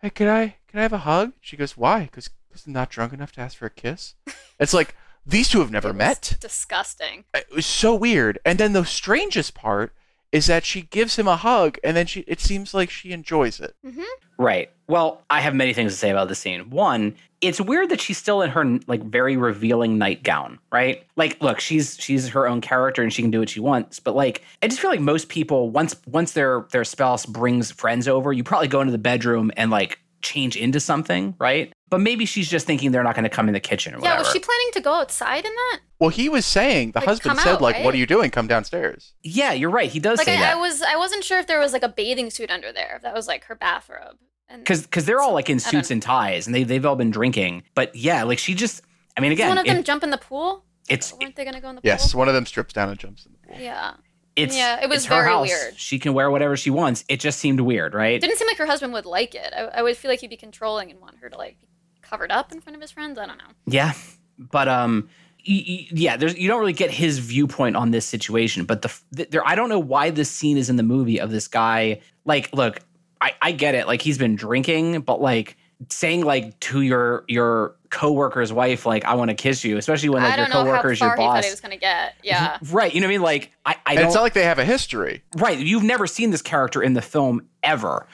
hey, can I, can I have a hug? She goes, why? Because I'm not drunk enough to ask for a kiss. it's like these two have never met. Disgusting. It was so weird. And then the strangest part is that she gives him a hug, and then she it seems like she enjoys it. hmm Right. Well, I have many things to say about the scene. One, it's weird that she's still in her like very revealing nightgown, right? Like, look, she's she's her own character and she can do what she wants. But like, I just feel like most people once once their their spouse brings friends over, you probably go into the bedroom and like change into something, right? But maybe she's just thinking they're not going to come in the kitchen or Yeah, whatever. was she planning to go outside in that? Well, he was saying the Like, husband said out, like, right? "What are you doing? Come downstairs." yeah, you're right. He does Like say I, I was, I wasn't sure if there was like a bathing suit under there. If that was like her bathrobe. Because because they're all like in suits and ties and they they've all been drinking. But yeah, like she just I mean Did again, one of them it- jump in the pool? it's Weren't they gonna go in the Yes, pool? Yes, one of them strips down and jumps in the pool. Yeah. It's Yeah, it was her very house. weird. She can wear whatever she wants. It just seemed weird, right? It didn't seem like her husband would like it. I, I would feel like he'd be controlling and want her to like be covered up in front of his friends. I don't know. Yeah, but um, yeah, there's you don't really get his viewpoint on this situation. But the, the there, I don't know why this scene is in the movie of this guy. Like, look, I I get it. Like he's been drinking, but like saying like to your your coworker's wife like I want to kiss you, especially when like your don't know how coworker is far your he thought boss. he was gonna get. Mhm. Yeah. Right, you know what I mean? Like I, I don't it's not like they have a history. Right. You've never seen this character in the film ever.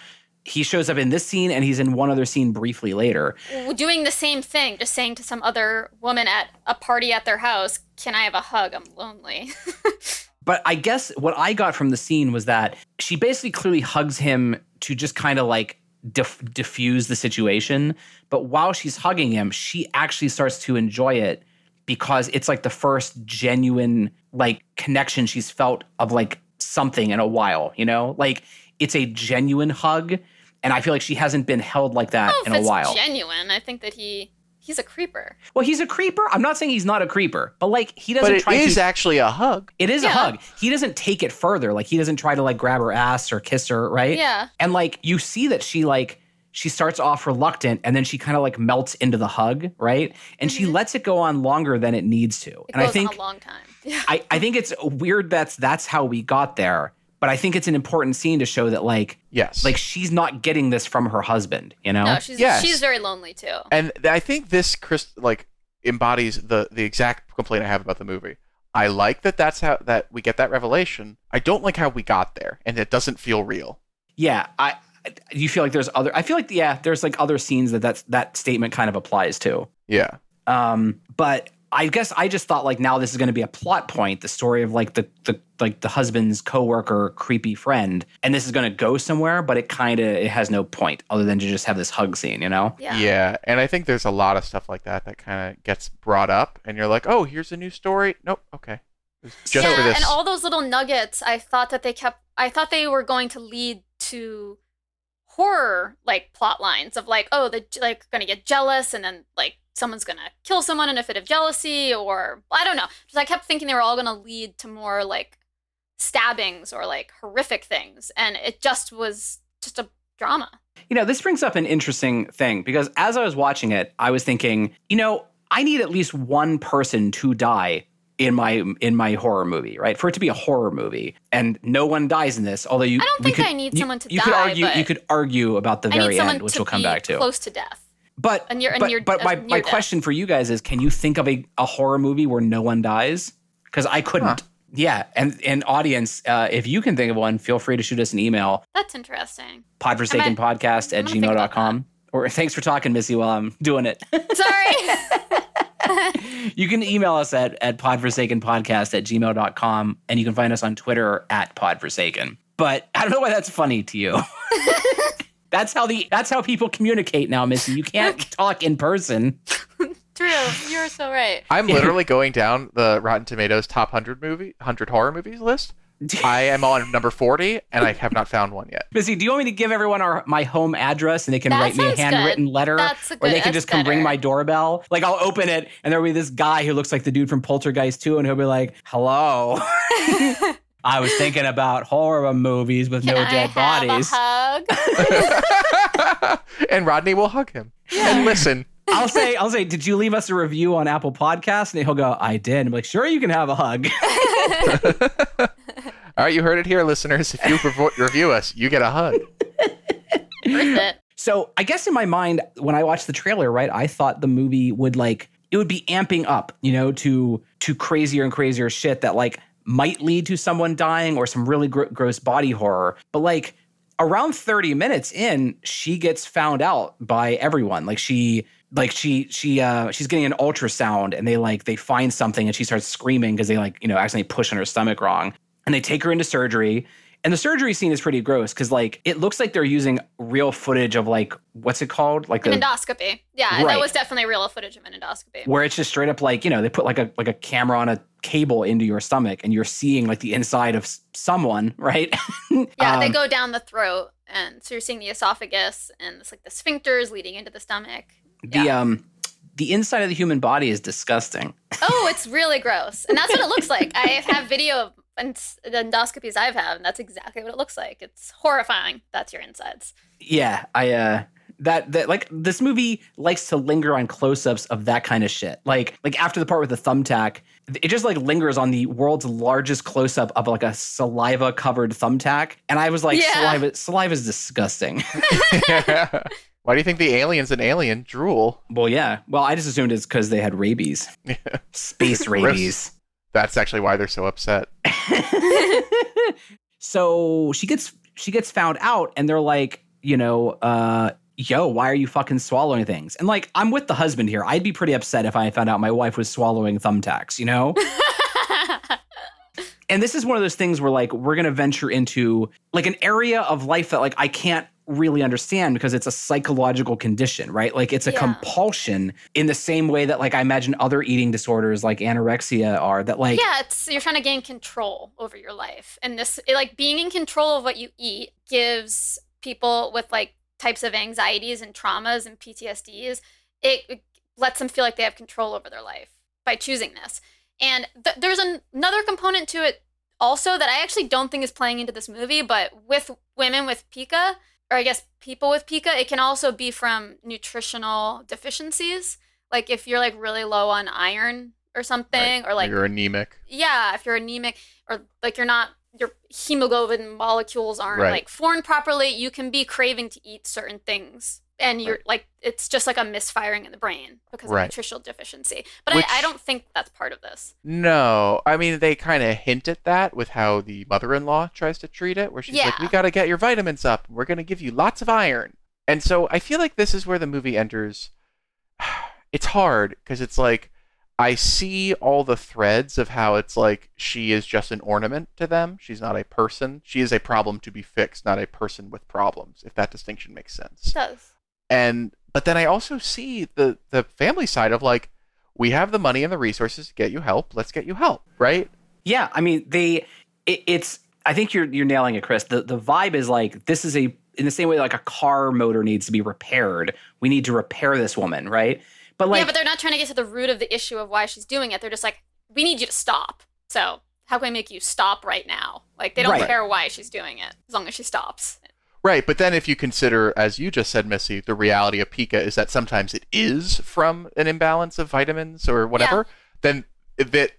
He shows up in this scene and he's in one other scene briefly later. Doing the same thing, just saying to some other woman at a party at their house, "Can I have a hug? I'm lonely." But I guess what I got from the scene was that she basically clearly hugs him to just kind of like diff- diffuse the situation. But while she's hugging him, she actually starts to enjoy it because it's like the first genuine like connection she's felt of like something in a while, you know? Like it's a genuine hug. And I feel like she hasn't been held like that Oh, in a it's while. genuine, I think that he he's a creeper. Well, he's a creeper. I'm not saying he's not a creeper, but like he doesn't But it try is to. actually a hug. it is a hug. He doesn't take it further. Like he doesn't try to like grab her ass or kiss her, right? Yeah. And like you see that she like she starts off reluctant and then she kind of like melts into the hug, right? And she mm-hmm. lets it go on longer than it needs to. It and I goes think on a long time. Yeah. I, I think it's weird that's that's how we got there. But I think it's an important scene to show that like Yes. like she's not getting this from her husband, you know? No, she's Yes. she's very lonely too. and I think this Chris like embodies the the exact complaint I have about the movie. I like that that's how that we get that revelation. I don't like how we got there, and it doesn't feel real. Yeah, I. You feel like there's other. I feel like yeah, there's like other scenes that that that statement kind of applies to. Yeah. Um, but I guess I just thought like now this is going to be a plot point, the story of like the the like the husband's coworker, creepy friend, and this is going to go somewhere, but it kind of it has no point other than to just have this hug scene, you know? Yeah. Yeah, and I think there's a lot of stuff like that that kind of gets brought up, and you're like, "Oh, here's a new story." Nope. Okay. Just yeah, for this. and all those little nuggets, I thought that they kept. I thought they were going to lead to horror like plot lines of like, oh, the like gonna get jealous, and then like someone's gonna kill someone in a fit of jealousy, or I don't know. Just I kept thinking they were all gonna lead to more like stabbings or like horrific things, and it just was just a drama. You know, this brings up an interesting thing because as I was watching it, I was thinking, you know, I need at least one person to die in my in my horror movie, right? For it to be a horror movie, and no one dies in this. Although you, I don't think could- I need you- someone to you could argue, you could argue about the I very end, which we'll come back to. close to death. But And you're- and but, you're- but my, my near question for you guys is: Can you think of a, a horror movie where no one dies? Because I couldn't. Huh. Yeah, and and audience, uh, if you can think of one, feel free to shoot us an email That's interesting. podforsakenpodcast at I'm gonna think about gmail.com. Or thanks for talking, Missy, while I'm doing it. Sorry. you can email us at, at podforsakenpodcast at gmail.com and you can find us on Twitter at podforsaken. But I don't know why that's funny to you. that's how the that's how people communicate now, Missy. You can't talk in person. True. You're so right. I'm literally going down the Rotten Tomatoes top hundred movie, hundred horror movies list. I am on number forty, and I have not found one yet. Missy, do you want me to give everyone our my home address and they can That write me a sounds good. handwritten letter? That's a or they can just come ring my doorbell? Like I'll open it and there'll be this guy who looks like the dude from Poltergeist 2 and he'll be like, Hello. I was thinking about horror movies with Can no I dead have bodies. a hug? and Rodney will hug him and listen. I'll say, I'll say, did you leave us a review on Apple Podcasts? And he'll go, I did. I'm like, sure, you can have a hug. All right, you heard it here, listeners. If you revo- review us, you get a hug. So I guess in my mind, when I watched the trailer, right, I thought the movie would like it would be amping up, you know, to to crazier and crazier shit that like might lead to someone dying or some really gr- gross body horror. But like around 30 minutes in, she gets found out by everyone. Like she like she she uh she's getting an ultrasound and they like they find something and she starts screaming because they like, you know, accidentally push on her stomach wrong. And they take her into surgery And the surgery scene is pretty gross because like it looks like they're using real footage of like what's it called? Like An the endoscopy. Yeah, Right. that was definitely real footage of an endoscopy. where it's just straight up like, you know, they put like a like a camera on a cable into your stomach and you're seeing like the inside of someone, right? Yeah, they Um, go down the throat, and so you're seeing the esophagus and it's like the sphincters leading into the stomach. the yeah. um the inside of the human body is disgusting. Oh, it's really gross, and that's what it looks like. I have video of ens- the endoscopies I've had, and that's exactly what it looks like. It's horrifying. That's your insides. Yeah, I uh that that like this movie likes to linger on close-ups of that kind of shit. Like like after the part with the thumbtack, it just like lingers on the world's largest close-up of like a saliva covered thumbtack, and I was like, Yeah. saliva saliva is disgusting. Why do you think the aliens in Alien drool? well, yeah. Well, I just assumed it's because they had rabies, space rabies. That's actually why they're so upset. so she gets she gets found out and they're like you know uh yo why are you fucking swallowing things? And like i'm with the husband here. I'd be pretty upset if i found out my wife was swallowing thumbtacks you know? And this is one of those things where like we're gonna venture into like an area of life that like i can't really understand because it's a psychological condition right like it's a Yeah. compulsion in the same way that like i imagine other eating disorders like anorexia are that like yeah, it's you're trying to gain control over your life, and this it, like being in control of what you eat gives people with like types of anxieties and traumas and PTSDs. It, it lets them feel like they have control over their life by choosing this. And th- there's an- another component to it also that I actually don't think is playing into this movie, but with women with pica, or I guess people with pica, it can also be from nutritional deficiencies. Like if you're like really low on iron or something, or like you're anemic. yeah, if you're anemic or like you're not your hemoglobin molecules aren't Right. like formed properly, you can be craving to eat certain things. And you're Right. like it's just like a misfiring in the brain because Right. of nutritional deficiency. But Which- I, I don't think that's part of this. No, I mean they kind of hint at that with how the mother-in-law tries to treat it, where she's like, "We got to get your vitamins up. We're going to give you lots of iron." And so I feel like this is where the movie enters. It's hard because it's like I see all the threads of how it's like she is just an ornament to them. She's not a person. She is a problem to be fixed, not a person with problems. If that distinction makes sense It does. And but then I also see the the family side of like we have the money and the resources to get you help. Let's get you help, right? Yeah, I mean they. It, it's. I think you're you're nailing it, Chris. The the vibe is like this is a in the same way like a car motor needs to be repaired. We need to repair this woman, right? But like, yeah, but they're not trying to get to the root of the issue of why she's doing it. They're just like, we need you to stop. So how can we make you stop right now? Like they don't Right. care why she's doing it as long as she stops. Right, but then if you consider, as you just said, Missy, the reality of pica is that sometimes it is from an imbalance of vitamins or whatever. Then that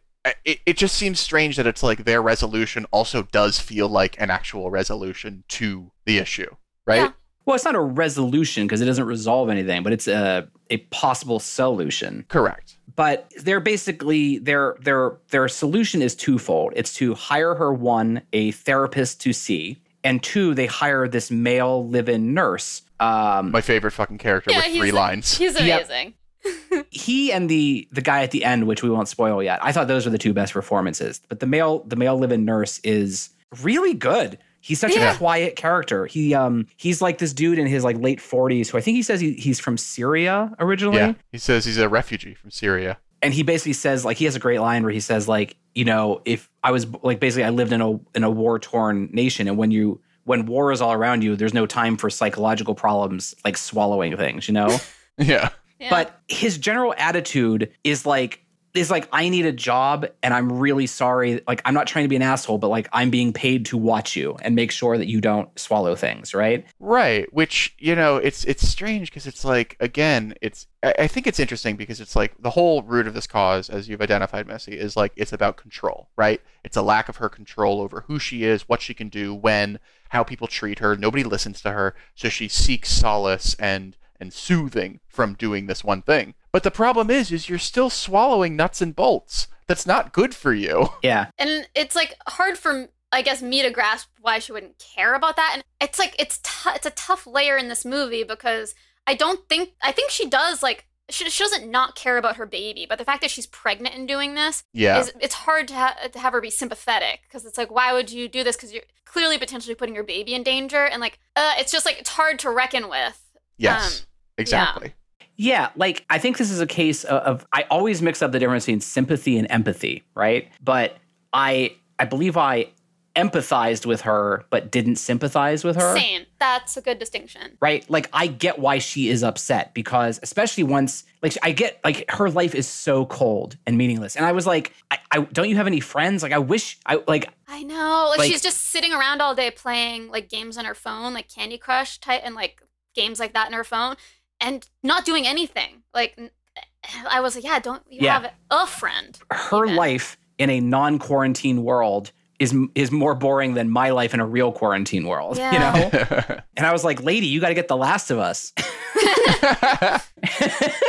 it, it just seems strange that it's like their resolution also does feel like an actual resolution to the issue, right? Yeah. well, it's not a resolution because it doesn't resolve anything, but it's a a possible solution. Correct. But they're basically their their their solution is twofold. It's to hire her one a therapist to see, and two they hire this male live-in nurse. Um, My favorite fucking character Yeah, with he's- three lines. He's Yep. amazing. he and the the guy at the end, which we won't spoil yet. I thought those were the two best performances. But the male the male live-in nurse is really good. He's such Yeah. a quiet character. He um he's like this dude in his like late forties who I think he says he, he's from Syria originally. Yeah, he says he's a refugee from Syria. And he basically says like he has a great line where he says like you know if I was like basically I lived in a in a war torn nation and when you when war is all around you there's no time for psychological problems like swallowing things you know. Yeah. Yeah. But his general attitude is like is like I need a job and I'm really sorry. Like I'm not trying to be an asshole, but like I'm being paid to watch you and make sure that you don't swallow things, right? Right, which you know, it's it's strange because it's like again, it's I, think it's interesting because it's like the whole root of this cause, as you've identified, Missy, is like it's about control, right? It's a lack of her control over who she is, what she can do, when, how people treat her. Nobody listens to her, so she seeks solace and and soothing from doing this one thing. But the problem is, is you're still swallowing nuts and bolts. That's not good for you. Yeah. and it's like hard for I guess me to grasp why she wouldn't care about that. And it's like it's t- it's a tough layer in this movie because I don't think I think she does like she, she doesn't not care about her baby, but the fact that she's pregnant and doing this Yeah. is it's hard to, ha- to have her be sympathetic because it's like why would you do this because you're clearly potentially putting your baby in danger and like uh, it's just like it's hard to reckon with. yes. um, exactly. Yeah, like I think this is a case of, of I always mix up the difference between sympathy and empathy, right? But I I believe I empathized with her but didn't sympathize with her. Same. That's a good distinction. Right? Like I get why she is upset because especially once like I get like her life is so cold and meaningless. And I was like, I, I don't you have any friends? Like I wish I like I know. Like, Like- she's just sitting around all day playing like games on her phone, like Candy Crush type and like games like that in her phone and not doing anything. Like I was like, yeah, don't you Yeah. have a friend? her even. life in a non-quarantine world is is more boring than my life in a real quarantine world, you know? And I was like, "Lady, you got to get The Last of Us."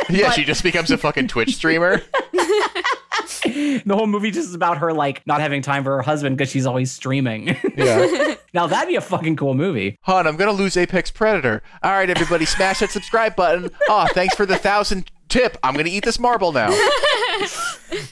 yeah, she just becomes a fucking Twitch streamer. the whole movie just is about her like not having time for her husband because she's always streaming. Yeah. now that'd be a fucking cool movie. Hon, I'm gonna lose Apex Predator. All right, everybody, smash that subscribe button. Oh, thanks for the thousand tip. I'm gonna eat this marble now.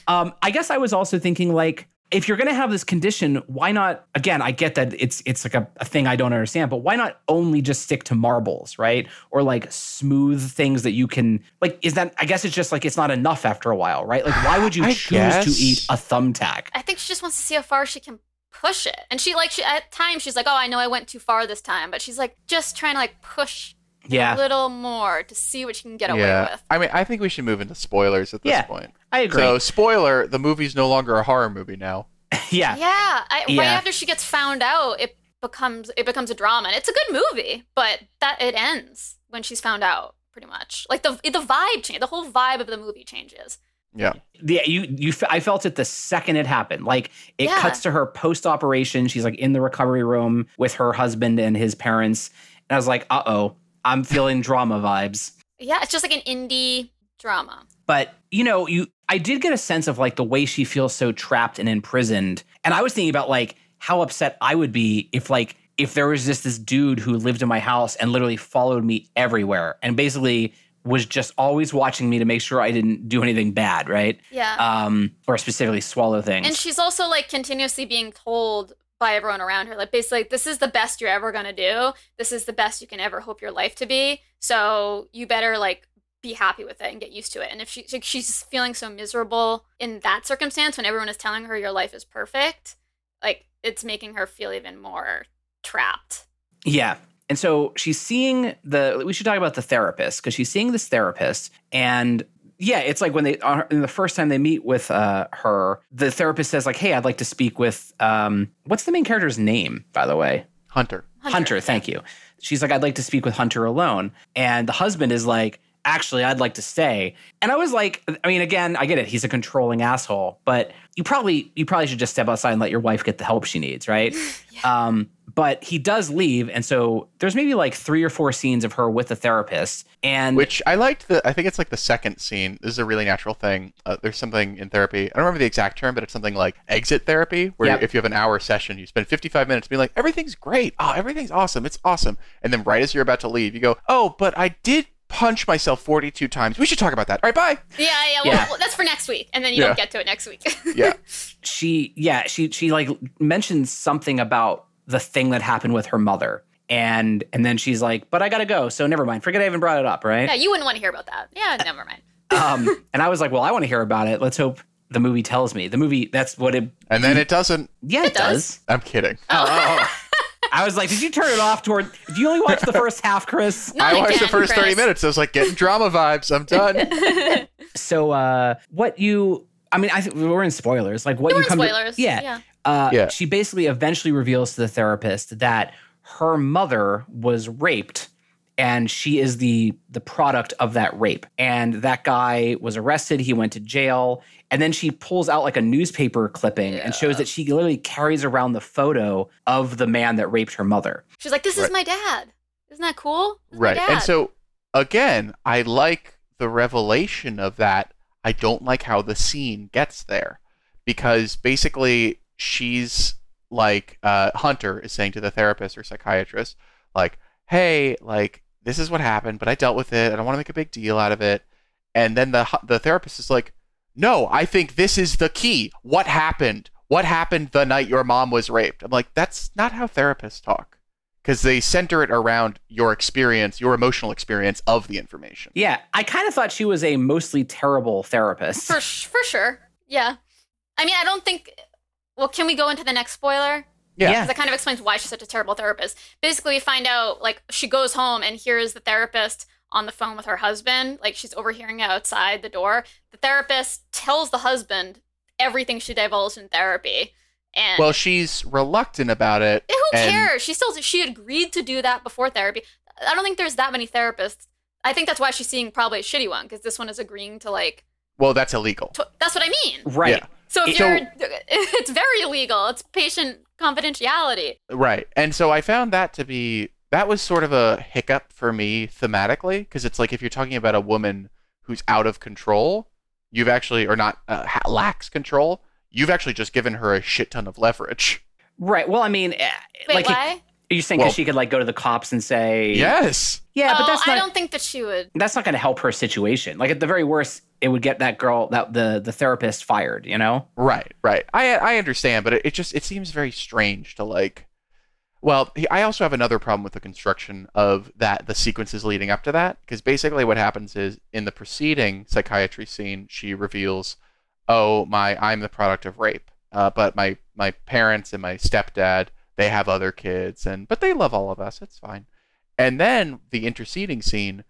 Um, I guess I was also thinking like. If you're gonna have this condition, why not? Again, I get that it's it's like a, a thing I don't understand, but why not only just stick to marbles, right? Or like smooth things that you can like. Is that? I guess it's just like it's not enough after a while, right? Like, why would you I choose guess. to eat a thumbtack? I think she just wants to see how far she can push it. And she like she at times she's like, "Oh, I know I went too far this time," but she's like just trying to like push yeah. a little more to see what she can get away yeah. with. I mean, I think we should move into spoilers at this Yeah. point. I agree. So, spoiler: the movie's no longer a horror movie now. yeah, Yeah, I, right Yeah. after she gets found out, it becomes it becomes a drama, and it's a good movie. But that it ends when she's found out, pretty much. Like the the vibe change, the whole vibe of the movie changes. Yeah. yeah. You you. f- I felt it the second it happened. Like it Yeah. cuts to her post operation. She's like in the recovery room with her husband and his parents, and I was like, uh oh, I'm feeling drama vibes. Yeah, it's just like an indie drama. but you know you i did get a sense of like the way she feels so trapped and imprisoned and i was thinking about like how upset i would be if like if there was just this dude who lived in my house and literally followed me everywhere and basically was just always watching me to make sure i didn't do anything bad right Yeah. um or specifically swallow things And she's also like continuously being told by everyone around her, like basically, like, this is the best you're ever gonna do. This is the best you can ever hope your life to be. So you better like be happy with it and get used to it. And if she like, she's feeling so miserable in that circumstance when everyone is telling her your life is perfect, like it's making her feel even more trapped. Yeah. And so she's seeing the, we should talk about the therapist because she's seeing this therapist. And yeah, it's like when they, on her- the first time they meet with uh, her, the therapist says, like, hey, I'd like to speak with, um, what's the main character's name, by the way? Hunter. Hunter, thank you. She's like, I'd like to speak with Hunter alone. And the husband is like, actually, I'd like to stay. And I was like, I mean, again, I get it. He's a controlling asshole, but you probably, you probably should just step outside and let your wife get the help she needs, right? Um, but he does leave. And so there's maybe like three or four scenes of her with the therapist. And Which I liked the. I think it's like the second scene. This is a really natural thing. Uh, there's something in therapy. I don't remember the exact term, but it's something like exit therapy, where Yep. if you have an hour session, you spend 55 minutes being like, everything's great. Oh, everything's awesome. It's awesome. And then right as you're about to leave, you go, oh, but I did punch myself 42 times. We should talk about that. All right, bye. Yeah, yeah. Well, Yeah. well, that's for next week, and then you Yeah. don't get to it next week. Yeah. she yeah she she like mentions something about the thing that happened with her mother and and then she's like but i gotta go so never mind forget i even brought it up right yeah, you wouldn't want to hear about that. Yeah, never mind. um and i was like well i want to hear about it let's hope the movie tells me the movie that's what it And then it doesn't. yeah it, It does. does, I'm kidding. Oh, oh, oh. i was like did you turn it off toward did you only watch the first half chris Not I watched the again, first 30 minutes. I was like, getting drama vibes. I'm done. so uh what you i mean i think we're in spoilers like what We're you in come spoilers. to yeah, yeah. Uh, Yeah. she basically eventually reveals to the therapist that her mother was raped and she is the the product of that rape and that guy was arrested he went to jail and then she pulls out like a newspaper clipping and shows that she literally carries around the photo of the man that raped her mother She's like, "This is my dad." Isn't that cool? This is Right. And so again, I like the revelation of that. I don't like how the scene gets there because basically she's like uh, Hunter is saying to the therapist or psychiatrist, like, "Hey, like this is what happened, but I dealt with it. I don't want to make a big deal out of it." And then the the therapist is like, "No, I think this is the key. What happened? What happened the night your mom was raped?" I'm like, "That's not how therapists talk." Because they center it around your experience, your emotional experience of the information. Yeah, I kind of thought she was a mostly terrible therapist. For sh- for sure. Yeah. I mean, I don't think. Well, can we go into the next spoiler? Yeah. Yeah. Because that kind of explains why she's such a terrible therapist. Basically, we find out like she goes home and hears the therapist on the phone with her husband. Like she's overhearing it outside the door. The therapist tells the husband everything she divulged in therapy. And Well, she's reluctant about it. Eh, who and- cares? She still she agreed to do that before therapy. I don't think there's that many therapists. I think that's why she's seeing probably a shitty one because this one is agreeing to like. Well, that's illegal. To, that's what I mean. Right. Yeah. So if So- you're, it's very illegal. It's patient confidentiality. Right. And so I found that to be that was sort of a hiccup for me thematically because it's like if you're talking about a woman who's out of control, you've actually or not uh, lacks control, you've actually just given her a shit ton of leverage. Right. Well, I mean, eh, Wait, like, why? Are you saying 'cause Well- she could like go to the cops and say, Yes. yeah, but oh, that's I don't think that she would. that's not going to help her situation. Like at the very worst, it would get that girl that the the therapist fired. You know? Right, right. I I understand, but it, it just it seems very strange to like. Well, I also have another problem with the construction of that the sequences leading up to that because basically what happens is in the preceding psychiatry scene she reveals, "Oh my, I'm the product of rape, uh, but my my parents and my stepdad they have other kids and but they love all of us. It's fine." And then the interceding scene,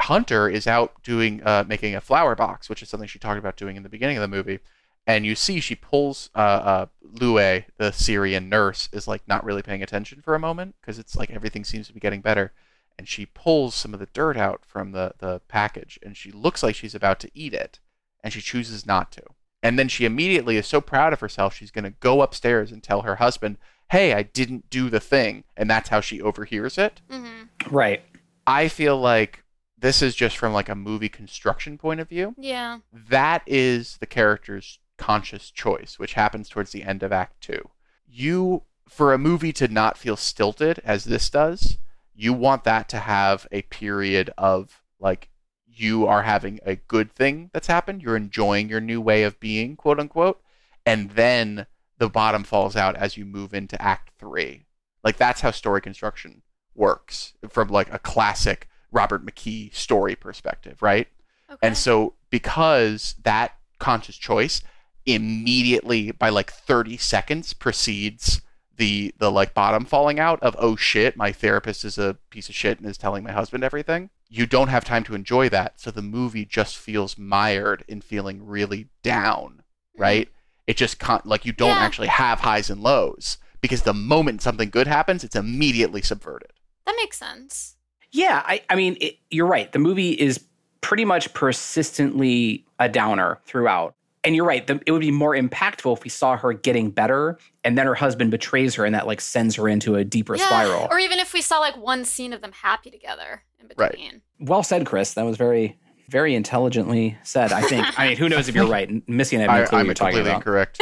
Hunter is out doing uh, making a flower box, which is something she talked about doing in the beginning of the movie and you see she pulls uh, uh, Lue, the Syrian nurse, is like not really paying attention for a moment because it's like everything seems to be getting better, and she pulls some of the dirt out from the the package, and she looks like she's about to eat it, and she chooses not to, and then she immediately is so proud of herself she's gonna go upstairs and tell her husband, "Hey, I didn't do the thing," and that's how she overhears it. hmm Right. I feel like this is just from like a movie construction point of view Yeah. that is the character's conscious choice, which happens towards the end of Act Two. You, for a movie to not feel stilted as this does, you want that to have a period of like you are having a good thing that's happened, you're enjoying your new way of being, quote unquote, and then the bottom falls out as you move into Act Three. Like that's how story construction works from like a classic Robert McKee story perspective, right? Okay. And so because that conscious choice immediately by like 30 seconds precedes the the like bottom falling out of oh shit my therapist is a piece of shit and is telling my husband everything you don't have time to enjoy that so the movie just feels mired in feeling really down mm-hmm. right it just can't like you don't Yeah. actually have highs and lows because the moment something good happens it's immediately subverted that makes sense. Yeah. I. I mean, it, you're right. The movie is pretty much persistently a downer throughout. And you're right. The, it would be more impactful if we saw her getting better, and then her husband betrays her, and that like sends her into a deeper yeah. spiral. Or even if we saw like one scene of them happy together in Right. between. well said, Chris. That was very, very intelligently said. I think. I mean, who knows if you're right? And Missy and I have no clue I, what I'm you're talking completely about.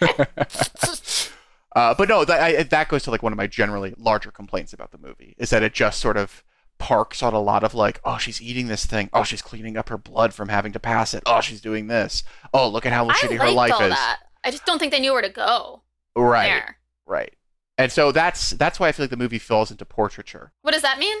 incorrect. uh, but no, that, I, that goes to like one of my generally larger complaints about the movie is that it just sort of parks on a lot of like, oh, she's eating this thing. Oh, she's cleaning up her blood from having to pass it. Oh, she's doing this. Oh, look at how I shitty her life all is. that. I just don't think they knew where to go. Right, There. right. And so that's that's why I feel like the movie falls into portraiture. What does that mean?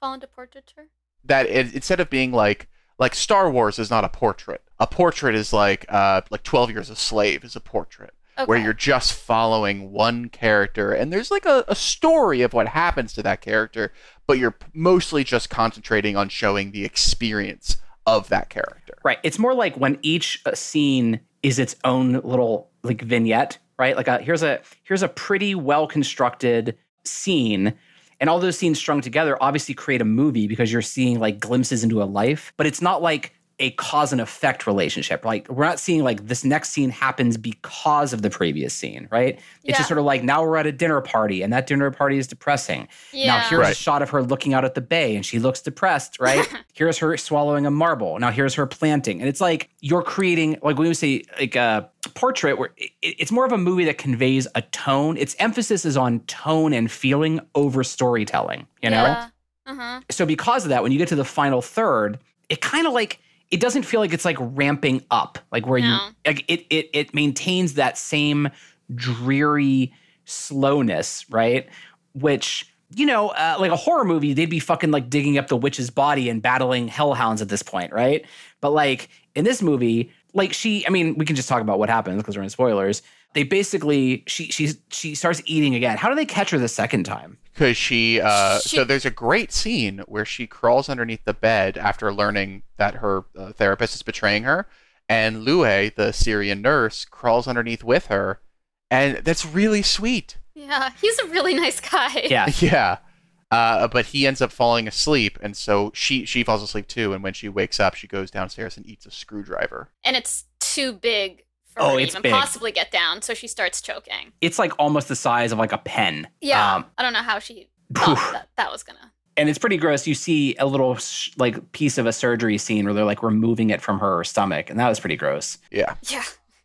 Fall into portraiture? That it, instead of being like like Star Wars is not a portrait. A portrait is like uh like Twelve Years a Slave is a portrait Okay. where you're just following one character and there's like a, a story of what happens to that character, but you're p- mostly just concentrating on showing the experience of that character. Right. It's more like when each uh, scene is its own little like vignette, right? Like a, here's a here's a pretty well constructed scene and all those scenes strung together obviously create a movie because you're seeing like glimpses into a life, but it's not like a cause and effect relationship. Like we're not seeing like this next scene happens because of the previous scene, right? It's just sort of like now we're at a dinner party and that dinner party is depressing. yeah. Now here's a shot of her looking out at the bay and she looks depressed, right? here's her swallowing a marble. Now here's her planting. And it's like you're creating like when we say like a portrait where it, it's more of a movie that conveys a tone. Its emphasis is on tone and feeling over storytelling, you know? Yeah. Uh-huh. So because of that when you get to the final third, it kind of like it doesn't feel like it's like ramping up, like where No. you like it it it maintains that same dreary slowness, right? Which you know, uh, like a horror movie, they'd be fucking like digging up the witch's body and battling hellhounds at this point, right? But like in this movie, like she, I mean, we can just talk about what happens because we're in spoilers. They basically she she's she starts eating again. How do they catch her the second time? because she, uh, She- so there's a great scene where she crawls underneath the bed after learning that her uh, therapist is betraying her and lue the syrian nurse crawls underneath with her and that's really sweet Yeah, he's a really nice guy. Yeah, yeah uh, but he ends up falling asleep and so she she falls asleep too and when she wakes up she goes downstairs and eats a screwdriver And it's too big for Oh, her to it's even big. possibly get down, so she starts choking. it's like almost the size of like a pen. Yeah, Um, I don't know how she thought that, that was gonna. and it's pretty gross. You see a little sh- like piece of a surgery scene where they're like removing it from her stomach, and that was pretty gross. yeah Yeah,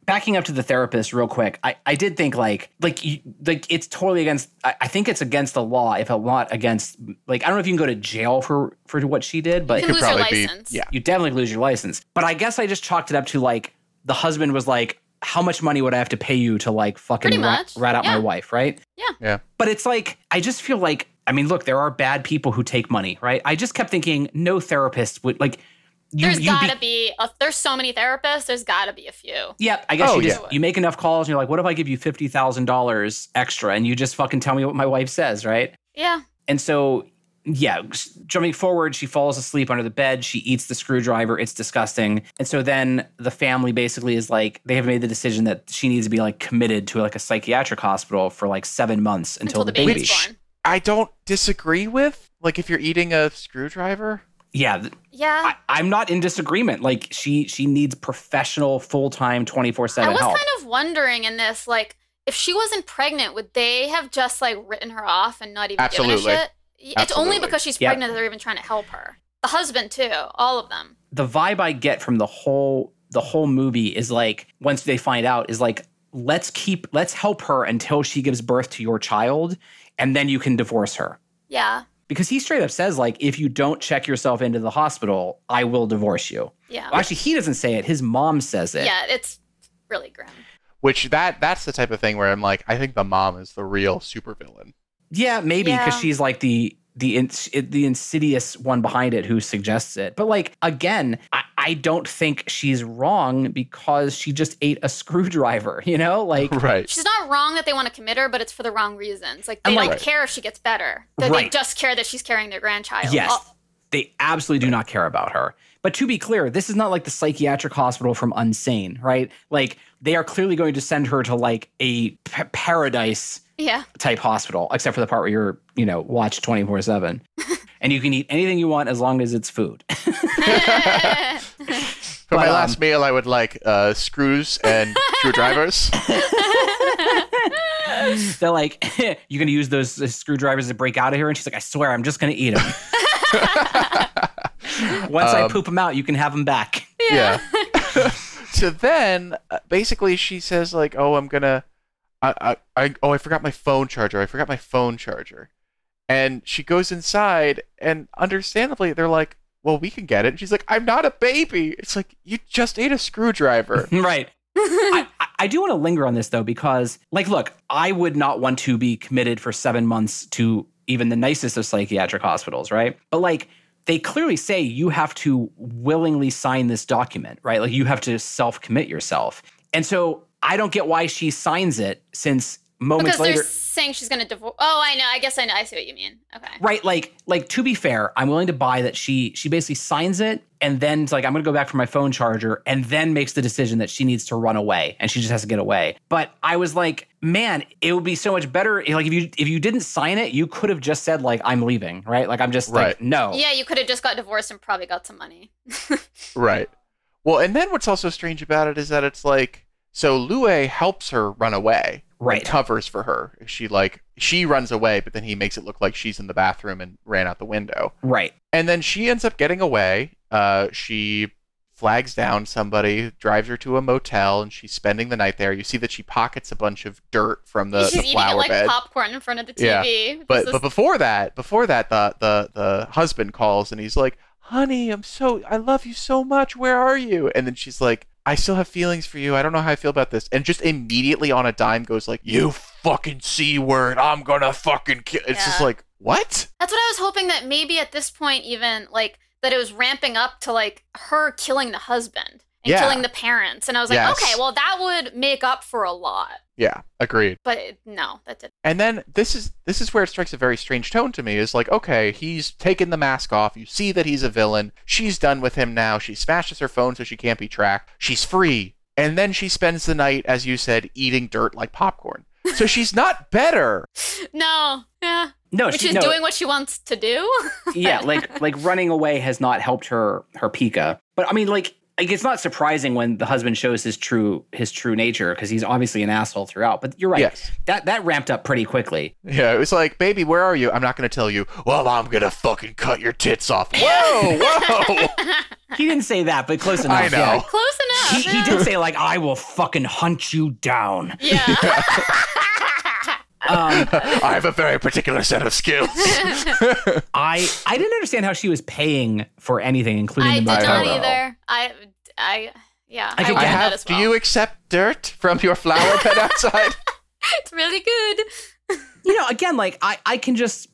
Backing up to the therapist real quick, I, I did think like like you, like it's totally against. I, I think it's against the law if it's not against like I don't know if you can go to jail for for what she did, but You could lose your probably be yeah you definitely lose your license. But I guess I just chalked it up to like the husband was like, how much money would I have to pay you to like fucking rat, rat out my wife, right? Yeah. Yeah. But it's like I just feel like I mean, look, there are bad people who take money, right? I just kept thinking no therapist would like you. there's you gotta be. A, there's so many therapists. There's gotta be a few. Yep, I guess Oh, you just yeah. you make enough calls and you're like, what if I give you fifty thousand dollars extra and you just fucking tell me what my wife says, right? Yeah, And so, yeah, jumping forward, she falls asleep under the bed. She eats the screwdriver. It's disgusting. And so then the family basically is like, they have made the decision that she needs to be like committed to like a psychiatric hospital for like seven months until, until, the baby's baby. born. i don't disagree with like if you're eating a screwdriver Yeah, th- Yeah, I, I'm not in disagreement. Like she she needs professional, full time, twenty four seven. I seven was help. kind of wondering in this, like, if she wasn't pregnant, would they have just like written her off and not even Absolutely. given a shit? Y- It's only because she's Yep. pregnant that they're even trying to help her. The husband too, all of them. the vibe I get from the whole the whole movie is like once they find out is like let's keep let's help her until she gives birth to your child and then you can divorce her. Yeah, Because he straight up says like if you don't check yourself into the hospital, I will divorce you. yeah, Well, actually he doesn't say it, his mom says it. yeah. It's really grim. which that that's the type of thing where i'm like i think the mom is the real supervillain Yeah, maybe because Yeah. she's like the the ins- the insidious one behind it who suggests it. But like again, I, I don't think she's wrong because she just ate a screwdriver. You know, like right She's not wrong that they want to commit her, but it's for the wrong reasons. Like they And, don't like- care if she gets better. They, they just care that she's carrying their grandchild. Yes. They absolutely do not care about her. But to be clear, this is not like the psychiatric hospital from Unsane, right? Like they are clearly going to send her to like a p- paradise yeah. type hospital, except for the part where you're, you know, watched 24 7. and you can eat anything you want as long as it's food. for But, my um, last meal i would like uh, screws and screwdrivers They're like, you're going to use those uh, screwdrivers to break out of here? And she's like, I swear, I'm just going to eat them. Once I Um, poop them out, you can have them back. yeah. so then, uh, basically, she says like, "Oh, I'm gonna, I, I, I, oh, I forgot my phone charger. I forgot my phone charger," and she goes inside, and understandably, they're like, "Well, we can get it." And she's like, "I'm not a baby." It's like you just ate a screwdriver. right. I, I- do want to linger on this though, because, like, look, I would not want to be committed for seven months to even the nicest of psychiatric hospitals, right? But, like, they clearly say you have to willingly sign this document, right? Like, you have to self commit yourself. And so I don't get why she signs it since moments because later. they're saying she's going to divorce. Oh, I know. I guess I know. I see what you mean. Okay. Right, like like to be fair, I'm willing to buy that she she basically signs it and then it's like I'm gonna go back for my phone charger and then makes the decision that she needs to run away and she just has to get away. But I was like, man, it would be so much better eh, like if you if you didn't sign it, you could have just said like I'm leaving, right? Like I'm just like no. Yeah, you could have just got divorced and probably got some money. right. Well, and then what's also strange about it is that it's like, so Lue helps her run away. Right. Covers for her. She like she runs away, but then he makes it look like she's in the bathroom and ran out the window. Right. And then she ends up getting away. Uh, she flags down somebody, drives her to a motel, and she's spending the night there. You see that she pockets a bunch of dirt from the, she's the eating it like bed. popcorn in front of the TV. Yeah. TV. But This but before that, before that, the the the husband calls and he's like, honey, I'm so, I love you so much. Where are you? And then she's like, I still have feelings for you. I don't know how I feel about this. And just immediately on a dime goes like, you fucking C word. I'm gonna fucking kill. It's just like, what? That's what I was hoping that maybe at this point, even like that it was ramping up to like her killing the husband and Yeah. killing the parents. And I was like, Yes. okay, well, that would make up for a lot. Yeah, agreed. But it, no, that didn't. And then this is this is where it strikes a very strange tone to me. Is like, okay, he's taken the mask off. You see that he's a villain. She's done with him now. She smashes her phone so she can't be tracked. She's free. And then she spends the night, as you said, eating dirt like popcorn. So she's not better. No, yeah. No, Which she, is no, doing what she wants to do. yeah, like like running away has not helped her her pica. But I mean, like, like it's not surprising when the husband shows his true his true nature because he's obviously an asshole throughout. But you're right. Yes. That that ramped up pretty quickly. Yeah, it was like, baby, where are you? I'm not going to tell you. Well, I'm going to fucking cut your tits off. Whoa, whoa. He didn't say that, but close enough. I know. yeah. Close enough. He, he did say like I will fucking hunt you down. Yeah. Um, I have a very particular set of skills. I I didn't understand how she was paying for anything, including I the did I not either. I, I, yeah. I I, could get get- I that have. as Do you accept dirt from your flower bed outside? It's really good. you know, again, like I, I can just,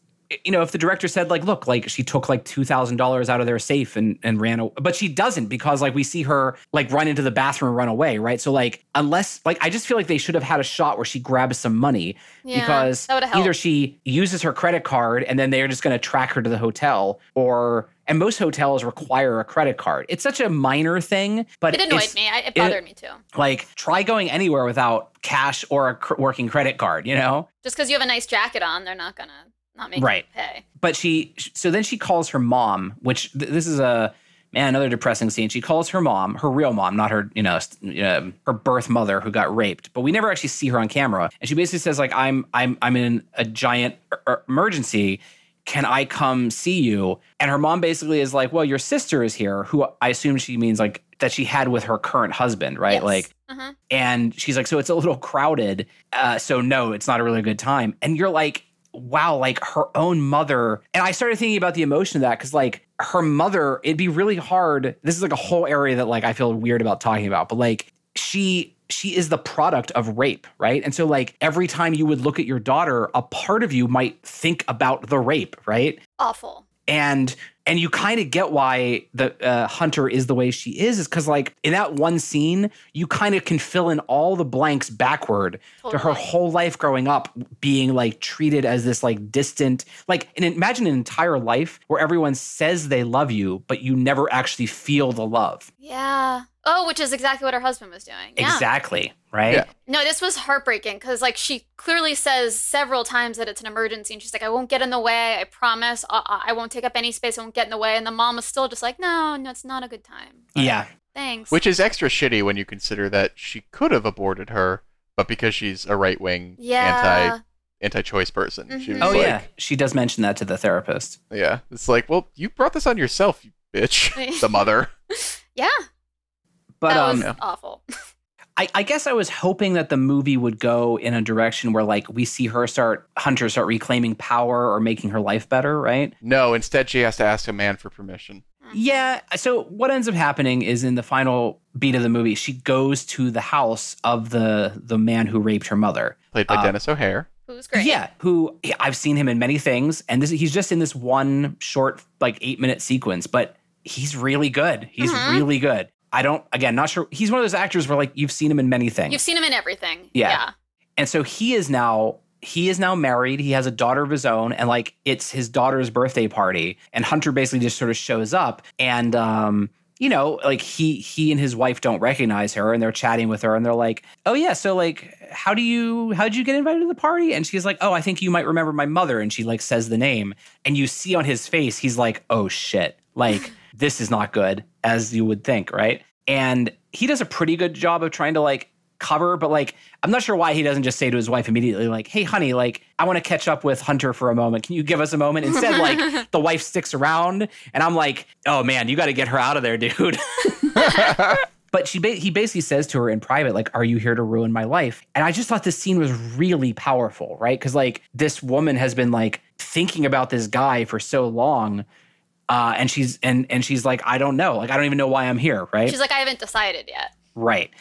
you know, if the director said like, look, like she took like two thousand dollars out of their safe and and ran, away, but she doesn't because like we see her like run into the bathroom and run away, right? So like unless like I just feel like they should have had a shot where she grabs some money Yeah, because either she uses her credit card and then they're just going to track her to the hotel, or and most hotels require a credit card. It's such a minor thing, but It annoyed me. I, it bothered me too. Like try going anywhere without cash or a cr- working credit card, you know. Just because you have a nice jacket on, they're not gonna not make Right. pay. but she so then she calls her mom which th- this is a man another depressing scene she calls her mom her real mom not her you know um, her birth mother who got raped but we never actually see her on camera and she basically says like i'm i'm i'm in a giant er- emergency can i come see you and her mom basically is like well your sister is here who i assume she means like that she had with her current husband right Yes. like uh-huh. and she's like, so it's a little crowded. Uh, so no, it's not a really good time. And you're like, wow, like her own mother. And I started thinking about the emotion of that because like her mother, it'd be really hard. This is like a whole area that like I feel weird about talking about, but like she she is the product of rape, right? And so like every time you would look at your daughter, a part of you might think about the rape, right? Awful. and and you kind of get why the uh, hunter is the way she is is because like in that one scene you kind of can fill in all the blanks backward to her whole life growing up being like treated as this like distant like and imagine an entire life where everyone says they love you but you never actually feel the love Yeah. Oh, which is exactly what her husband was doing. Yeah. exactly right Yeah. No, this was heartbreaking because, like, she clearly says several times that it's an emergency, and she's like, "I won't get in the way. I promise. I, I won't take up any space. I won't get in the way." And the mom was still just like, "No, no, it's not a good time. yeah Thanks." Which is extra shitty when you consider that she could have aborted her, but because she's a right wing yeah. anti anti choice person, she mm-hmm. was oh like, yeah she does mention that to the therapist yeah. It's like, well, you brought this on yourself, you bitch. the mother. yeah. But that um was awful. I, I guess I was hoping that the movie would go in a direction where like we see her start Hunter start reclaiming power or making her life better, right? No, instead she has to ask a man for permission. Yeah. So what ends up happening is in the final beat of the movie, she goes to the house of the the man who raped her mother. Played by Uh, Denis O'Hare. Who's great. Yeah, who I've seen him in many things, and this he's just in this one short like eight minute sequence, but he's really good. He's Mhm. really good. I don't again not sure. He's one of those actors where like you've seen him in many things. You've seen him in everything. Yeah. Yeah. And so he is now he is now married. He has a daughter of his own, and like it's his daughter's birthday party. And Hunter basically just sort of shows up, and um, you know, like he he and his wife don't recognize her, and they're chatting with her, and they're like, "Oh yeah, so like, how do you how did you get invited to the party?" And she's like, "Oh, I think you might remember my mother," and she like says the name, and you see on his face, he's like, "Oh shit, like this is not good," as you would think, right? And he does a pretty good job of trying to like cover, but like I'm not sure why he doesn't just say to his wife immediately, like, "Hey, honey, like I want to catch up with Hunter for a moment. Can you give us a moment?" Instead, like the wife sticks around, and I'm like, "Oh man, you got to get her out of there, dude." but she ba- he basically says to her in private, like, "Are you here to ruin my life?" And I just thought this scene was really powerful, right? Because like this woman has been like thinking about this guy for so long. Uh, and she's and and she's like, I don't know, like I don't even know why I'm here, right? She's like, I haven't decided yet. Right.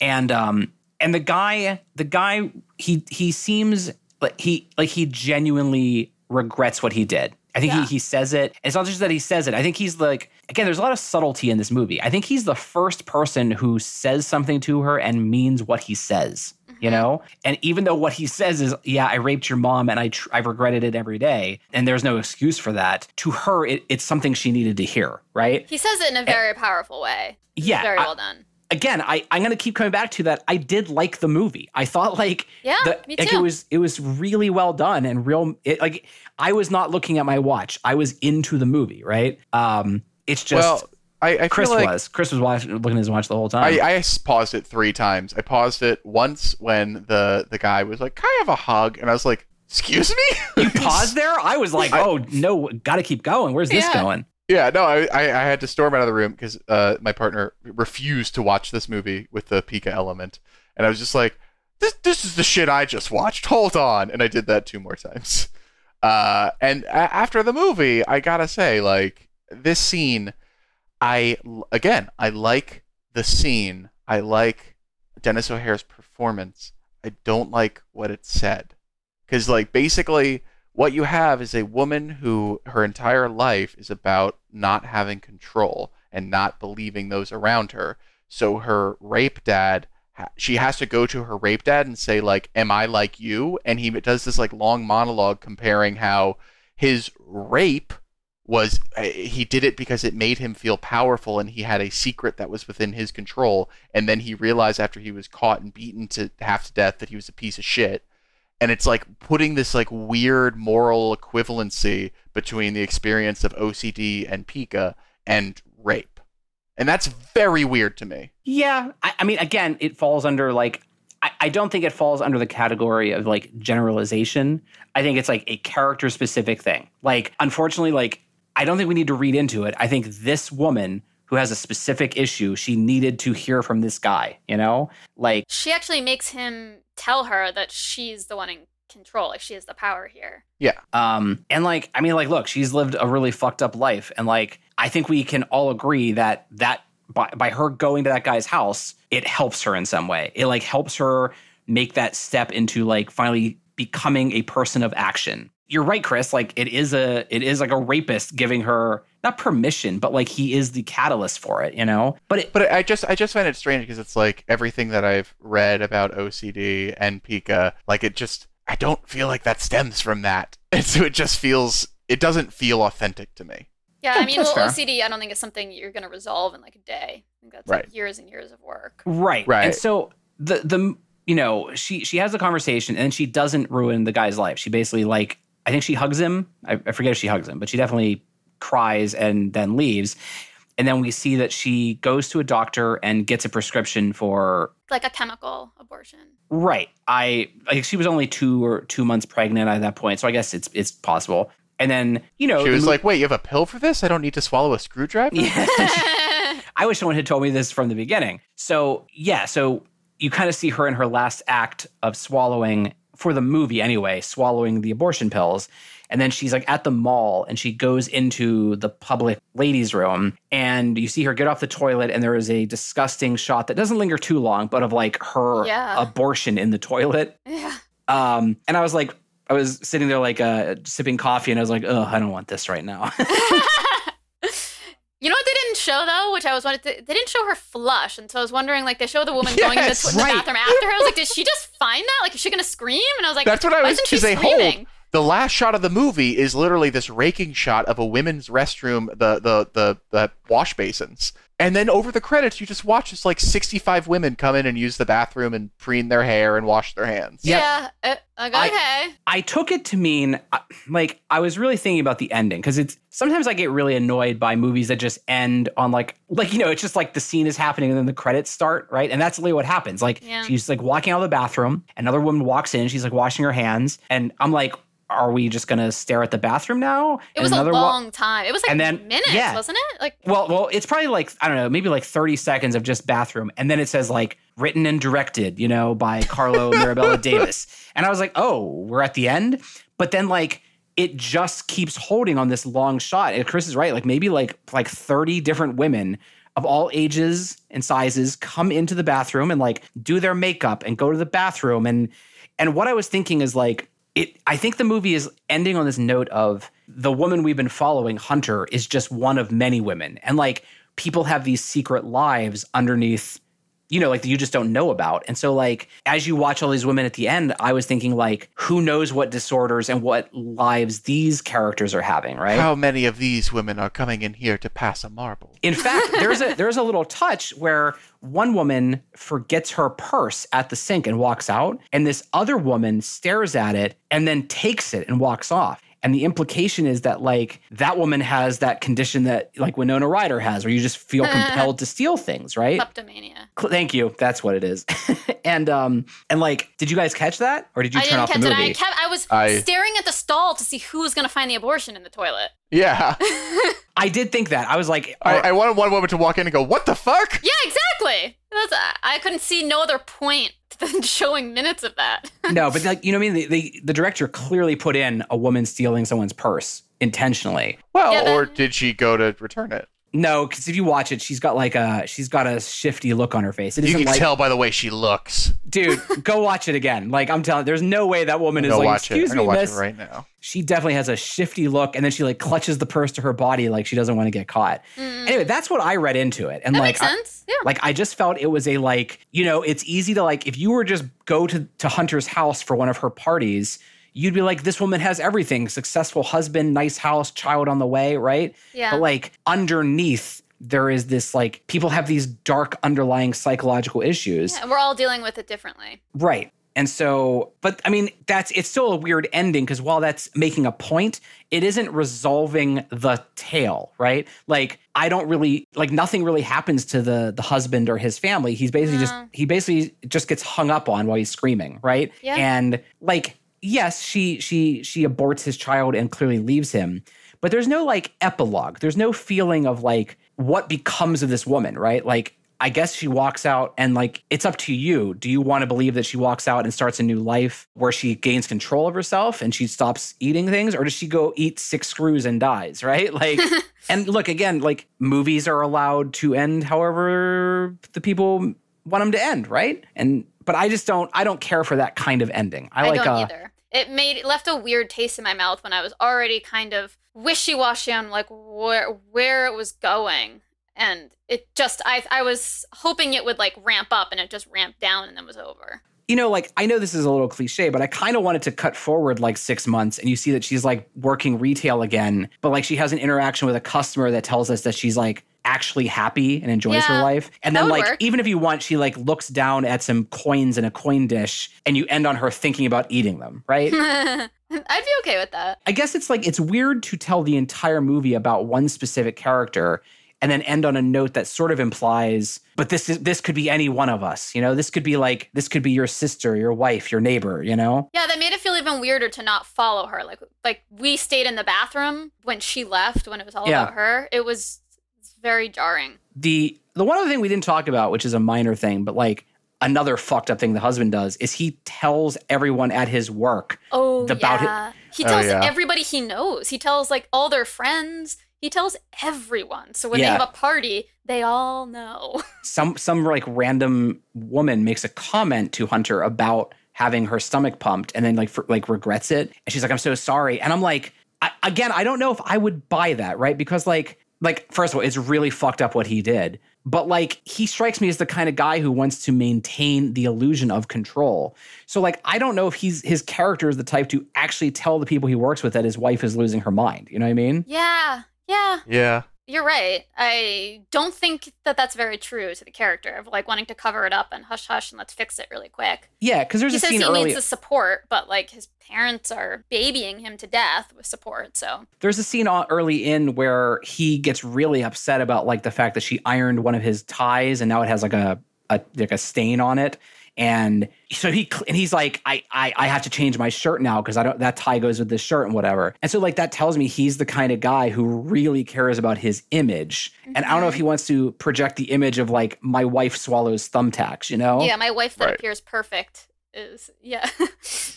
And um and the guy the guy he he seems like he like he genuinely regrets what he did. I think Yeah. he, he says it. It's not just that he says it. I think he's like again, there's a lot of subtlety in this movie. I think he's the first person who says something to her and means what he says. You know, and even though what he says is, "Yeah, I raped your mom, and I tr- I've regretted it every day," and there's no excuse for that. To her, it, it's something she needed to hear, right? He says it in a very powerful way. It's Yeah, very I- well done. again, I, I'm going to keep coming back to that. I did like the movie. I thought like Yeah, the, me like it was it was really well done and real. It, like I was not looking at my watch. I was into the movie. Right. Um. It's just well, I, I Chris feel like was. Chris was watching, looking at his watch the whole time. I paused it three times. I paused it once when the the guy was like, "Can I have a hug?" And I was like, "Excuse me." you paused there. I was like, I- oh no, got to keep going. Where's this going? Yeah, no, I, I, I had to storm out of the room because uh, my partner refused to watch this movie with the pica element, and I was just like, "This, this is the shit I just watched. Hold on," and I did that two more times. Uh, and a- after the movie, I gotta say, like this scene, I again, I like the scene. I like Denis O'Hare's performance. I don't like what it said, because like basically what you have is a woman who her entire life is about not having control and not believing those around her. So her rape dad, she has to go to her rape dad and say like, "Am I like you?" And he does this like long monologue comparing how his rape was uh, he did it because it made him feel powerful and he had a secret that was within his control and then he realized after he was caught and beaten to half to death that he was a piece of shit and it's like putting this like weird moral equivalency between the experience of OCD and pica and rape. And that's very weird to me. Yeah, I, I mean, again, it falls under like I, I don't think it falls under the category of like generalization. I think it's like a character specific thing. Like, unfortunately, like I don't think we need to read into it. I think this woman who has a specific issue, she needed to hear from this guy. You know, like She actually makes him tell her that she's the one in control. Like she has the power here. Yeah. Um, and like, I mean, like, look, she's lived a really fucked up life. And like, I think we can all agree that that by, by her going to that guy's house, it helps her in some way. It like helps her make that step into like finally becoming a person of action. You're right, Chris. Like it is a it is like a rapist giving her not permission, but like he is the catalyst for it, you know? But it But I just I just find it strange because it's like everything that I've read about OCD and pica, like it just I don't feel like that stems from that. And so it just feels it doesn't feel authentic to me. Yeah, Yeah, I mean, well. OCD, I don't think it's something you're going to resolve in like a day. I think that's Right. like years and years of work. Right. Right. And so the the you know, she she has a conversation and she doesn't ruin the guy's life. She basically like I think she hugs him. I, I forget if she hugs him, but she definitely cries and then leaves. And then we see that she goes to a doctor and gets a prescription for Like a chemical abortion. right. I like she was only two or two months pregnant at that point, so I guess it's it's possible. And then you know She was mo- like, "Wait, you have a pill for this? I don't need to swallow a screwdriver." yeah. I wish someone had told me this from the beginning. So, yeah, so you kind of see her in her last act of swallowing, for the movie anyway, swallowing the abortion pills. And then she's like at the mall and she goes into the public ladies' room and you see her get off the toilet and there is a disgusting shot that doesn't linger too long, but of like her Yeah. abortion in the toilet. yeah. Um, and I was like, I was sitting there like uh, sipping coffee and I was like, oh, I don't want this right now. You know what they didn't show though, which I was wanted to, they didn't show her flush, and so I was wondering like they show the woman going in the, Yes, tw- the bathroom after her. I was like, did she just find that? Like, is she gonna scream? And I was like, That's what I was because they screaming? hold the last shot of the movie is literally this raking shot of a women's restroom, the the the, the wash basins. And then over the credits, you just watch this like 65 women come in and use the bathroom and preen their hair and wash their hands. Yep. Yeah. Uh, like, I- okay. I took it to mean uh, like I was really thinking about the ending because it's sometimes I get really annoyed by movies that just end on like like you know it's just like the scene is happening and then the credits start right and that's really what happens like Yeah. she's like walking out of the bathroom another woman walks in she's like washing her hands and I'm like are we just gonna stare at the bathroom now It And was a another wa- long time. It was like and then- minutes, yeah. wasn't it? Like, well, well, it's probably like I don't know, maybe like thirty seconds of just bathroom, and then it says like written and directed, you know, by Carlo Mirabella Davis, and I was like, oh, we're at the end, but then like it just keeps holding on this long shot. And Chris is right, like maybe like like 30 different women of all ages and sizes come into the bathroom and like do their makeup and go to the bathroom and and what I was thinking is like I think the movie is ending on this note of the woman we've been following Hunter is just one of many women. And like people have these secret lives underneath you know, like you just don't know about. And so, like, as you watch all these women at the end, I was thinking, like, who knows what disorders and what lives these characters are having, right? How many of these women are coming in here to pass a marble? In fact, there's a there's a little touch where one woman forgets her purse at the sink and walks out, and this other woman stares at it and then takes it and walks off. And the implication is that like that woman has that condition that like Winona Ryder has, where you just feel compelled to steal things, right? Kleptomania. Thank you. That's what it is. and um and like, did you guys catch that, or did you I turn didn't off catch the it. movie? I kept. I was I- staring at the stall to see who was going to find the abortion in the toilet. Yeah. I did think that. I was like, I, I wanted one woman to walk in and go, "What the fuck?" Yeah, exactly. That's, I couldn't see no other point than showing minutes of that. no, but like you know what I mean. The, the the director clearly put in a woman stealing someone's purse intentionally. Well, Yeah, or did she go to return it? No, because if you watch it, she's got like a she's got a shifty look on her face. It You isn't can like, tell by the way she looks. dude, go watch it again. Like I'm telling, there's no way that woman is gonna like, watch it. excuse I'm me, gonna watch miss. it right now. She definitely has a shifty look, and then she like clutches the purse to her body like she doesn't want to get caught. Anyway, that's what I read into it, and Mm. That like makes I- sense. Yeah. like I just felt it was a like you know it's easy to like if you were just go to to Hunter's house for one of her parties, you'd be like this woman has everything successful husband, nice house, child on the way, right? Yeah. But like underneath there is this like people have these dark underlying psychological issues. Yeah, and we're all dealing with it differently. Right. And so, but I mean, that's it's still a weird ending because while that's making a point, it isn't resolving the tale, right? Like, I don't really like nothing really happens to the the husband or his family. He's basically just he basically just gets hung up on while he's screaming, right? Yeah. And like, yes, she she she aborts his child and clearly leaves him, but there's no like epilogue. There's no feeling of like what becomes of this woman, right? Like I guess she walks out and like it's up to you. Do you want to believe that she walks out and starts a new life where she gains control of herself and she stops eating things or does she go eat six screws and dies, right? Like and look again, like movies are allowed to end however the people want them to end, right? And but I just don't I don't care for that kind of ending. I, I, like don't uh either. It made it left a weird taste in my mouth when I was already kind of wishy washy on like where where it was going, and it just I I was hoping it would like ramp up, and it just ramped down, and then was over. you know, like I know this is a little cliche, but I kind of wanted to cut forward like six months and you see that she's like working retail again, but like she has an interaction with a customer that tells us that she's like actually happy and enjoys her life. And then like work. even if you want, she like looks down at some coins in a coin dish and you end on her thinking about eating them, right? I'd be okay with that. I guess it's like it's weird to tell the entire movie about one specific character and then end on a note that sort of implies but this is this could be any one of us you know this could be like this could be your sister your wife your neighbor you know Yeah, that made it feel even weirder to not follow her. Like like we stayed in the bathroom when she left when it was all Yeah. about her. It was very jarring. the the one other thing we didn't talk about which is a minor thing but like another fucked up thing the husband does is he tells everyone at his work Oh About it- yeah. He Oh, tells yeah. everybody he knows. He tells like all their friends. He tells everyone. So when Yeah. they have a party, they all know. some some like random woman makes a comment to Hunter about having her stomach pumped and then like for, like regrets it and she's like I'm so sorry and I'm like I, again I don't know if I would buy that right because like like first of all it's really fucked up what he did but like he strikes me as the kind of guy who wants to maintain the illusion of control so like I don't know if he's his character is the type to actually tell the people he works with that his wife is losing her mind you know what I mean yeah. Yeah. Yeah. You're right. I don't think that that's very true to the character of like wanting to cover it up and hush hush and let's fix it really quick. yeah because there's he a says scene he earlier needs the support, but like his parents are babying him to death with support. So there's a scene early in where he gets really upset about like the fact that she ironed one of his ties and now it has like a, a like a stain on it and so he and he's like I I, I have to change my shirt now because I don't that tie goes with this shirt and whatever and so like that tells me he's the kind of guy who really cares about his image and I don't know if he wants to project the image of like my wife swallows thumbtacks you know yeah, my wife that Right. appears perfect is yeah.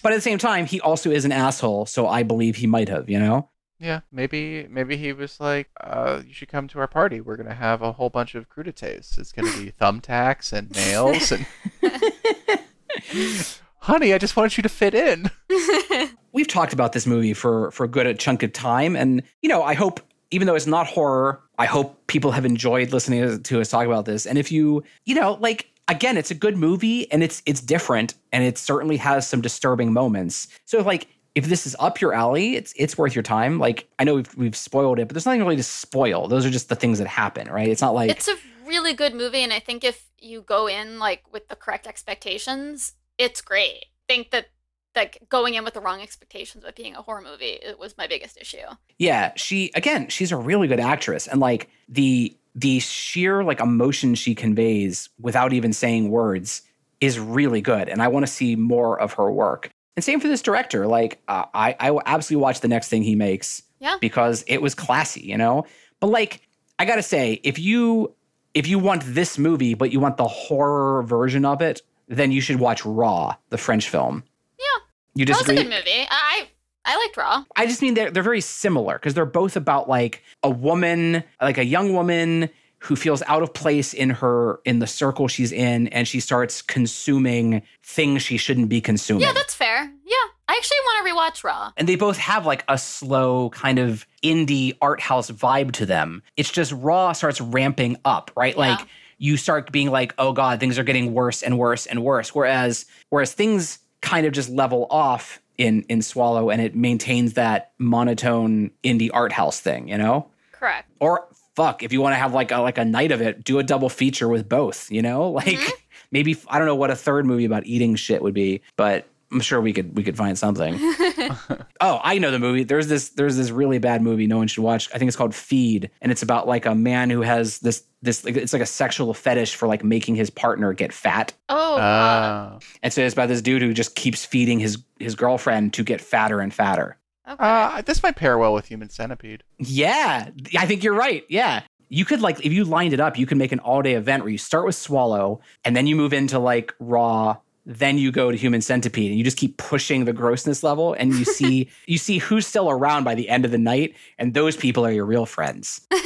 But at the same time, he also is an asshole, so I believe he might have, you know? Yeah, maybe maybe he was like, uh, "You should come to our party. We're gonna have a whole bunch of crudités. It's gonna be thumbtacks and nails and." Honey, I just wanted you to fit in. We've talked about this movie for for a good chunk of time, and you know, I hope even though it's not horror, I hope people have enjoyed listening to us talk about this. And if you, you know, like again, it's a good movie and it's it's different and it certainly has some disturbing moments. So like if this is up your alley, it's it's worth your time. Like I know we've we've spoiled it, but there's nothing really to spoil. Those are just the things that happen, right? It's not like it's a really good movie, and I think if you go in like with the correct expectations, it's great. I think that like going in with the wrong expectations of being a horror movie it was my biggest issue. Yeah, she again, she's a really good actress, and like the the sheer like emotion she conveys without even saying words is really good, and I want to see more of her work. And same for this director. Like, uh, I I will absolutely watch the next thing he makes. Yeah. Because it was classy, you know. But like, I gotta say, if you if you want this movie, but you want the horror version of it, then you should watch Raw, the French film. Yeah. You That was disagree? a good movie. I I liked Raw. I just mean they're they're very similar because they're both about like a woman, like a young woman who feels out of place in her in the circle she's in, and she starts consuming things she shouldn't be consuming. Yeah, that's fair. Yeah, I actually want to rewatch Raw. and they both have like a slow kind of indie art house vibe to them. It's just Raw starts ramping up, right? Yeah. Like you start being like, oh god, things are getting worse and worse and worse. Whereas whereas things kind of just level off in in Swallow, and it maintains that monotone indie art house thing, you know? Correct. Or fuck, if you want to have like a like a night of it, do a double feature with both, you know? Like mm-hmm. maybe I don't know what a third movie about eating shit would be, but I'm sure we could we could find something. oh, I know the movie. There's this there's this really bad movie no one should watch. I think it's called Feed, and it's about like a man who has this this like, it's like a sexual fetish for like making his partner get fat. Oh, God. Uh, And so it's about this dude who just keeps feeding his his girlfriend to get fatter and fatter. okay. uh, this might pair well with Human Centipede. Yeah, I think you're right. Yeah. You could like if you lined it up, you could make an all-day event where you start with Swallow and then you move into like Raw, then you go to Human Centipede and you just keep pushing the grossness level and you see you see who's still around by the end of the night and those people are your real friends.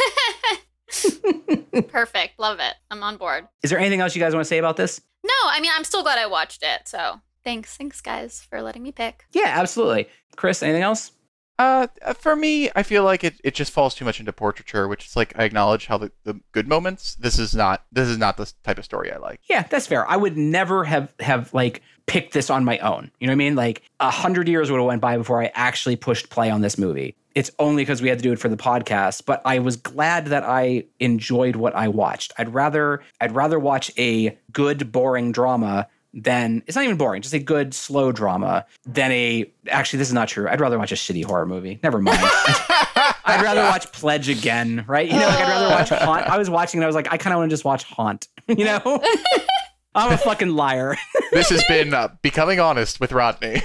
Perfect. Love it. I'm on board. Is there anything else you guys want to say about this? No, I mean, I'm still glad I watched it. So thanks. Thanks, guys, for letting me pick. Yeah, absolutely. Chris, anything else? Uh, for me, I feel like it, it just falls too much into portraiture, which is like I acknowledge how the, the good moments. This is not this is not the type of story I like. Yeah, that's fair. I would never have have like picked this on my own. You know what I mean? Like a hundred years would have went by before I actually pushed play on this movie. It's only because we had to do it for the podcast, but I was glad that I enjoyed what I watched. I'd rather I'd rather watch a good boring drama than it's not even boring, just a good slow drama than a actually this is not true. I'd rather watch a shitty horror movie. Never mind. I'd rather watch Pledge again, right? You know, like I'd rather watch Haunt. I was watching and I was like, I kind of want to just watch Haunt. You know, I'm a fucking liar. This has been uh, becoming honest with Rodney.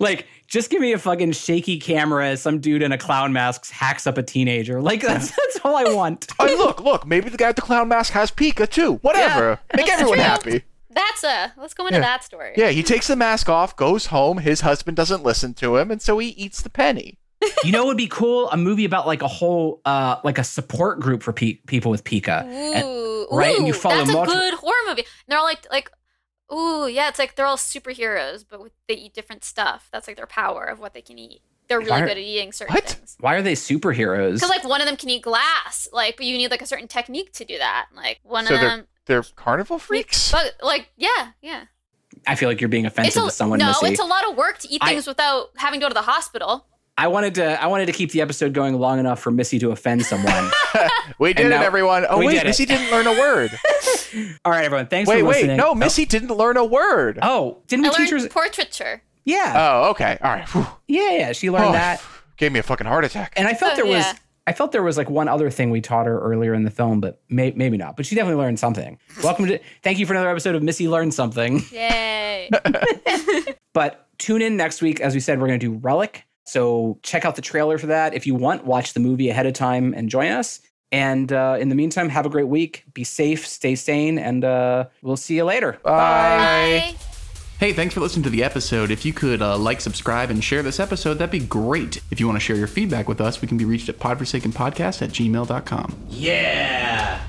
like, just give me a fucking shaky camera as some dude in a clown mask hacks up a teenager. Like that's that's all I want. oh, look, look, maybe the guy with the clown mask has pica too. Whatever, make everyone true. happy. That's a. Let's go into Yeah. that story. Yeah, he takes the mask off, goes home. His husband doesn't listen to him, and so he eats the penny. You know, what would be cool a movie about like a whole uh like a support group for pe- people with pica. And- Ooh, right, and you follow That's multiple- a good horror movie. And they're all like, like, ooh, yeah. It's like they're all superheroes, but with, they eat different stuff. That's like their power of what they can eat. They're really Why are- good at eating certain What? things. Why are they superheroes? Because like one of them can eat glass, like, but you need like a certain technique to do that. Like one So of them, they're carnival freaks. but like, yeah, yeah. I feel like you're being offensive It's to someone, no, Missy. it's a lot of work to eat I- things without having to go to the hospital. I wanted to I wanted to keep the episode going long enough for Missy to offend someone. We did And it, everyone. Oh we wait, did it. Missy didn't learn a word. All right, everyone. Thanks wait, for wait, listening. no, Oh. Missy didn't learn a word. Oh, didn't I we learned teachers? portraiture. Yeah, Oh, okay, all right. Whew. yeah, yeah. She learned Oh, that, Gave me a fucking heart attack. and I felt Oh, there was yeah. I felt there was like one other thing we taught her earlier in the film, but may, maybe not. But she definitely learned something. Welcome to thank you for another episode of Missy Learned Something. Yay. But tune in next week. As we said, we're going to do Relic. So check out the trailer for that. If you want, watch the movie ahead of time and join us. And uh, in the meantime, have a great week. Be safe, stay sane, and uh, we'll see you later. Bye. Bye. Hey, thanks for listening to the episode. If you could uh, like, subscribe, and share this episode, that'd be great. If you want to share your feedback with us, we can be reached at podforsakenpodcast at gmail.com. Yeah.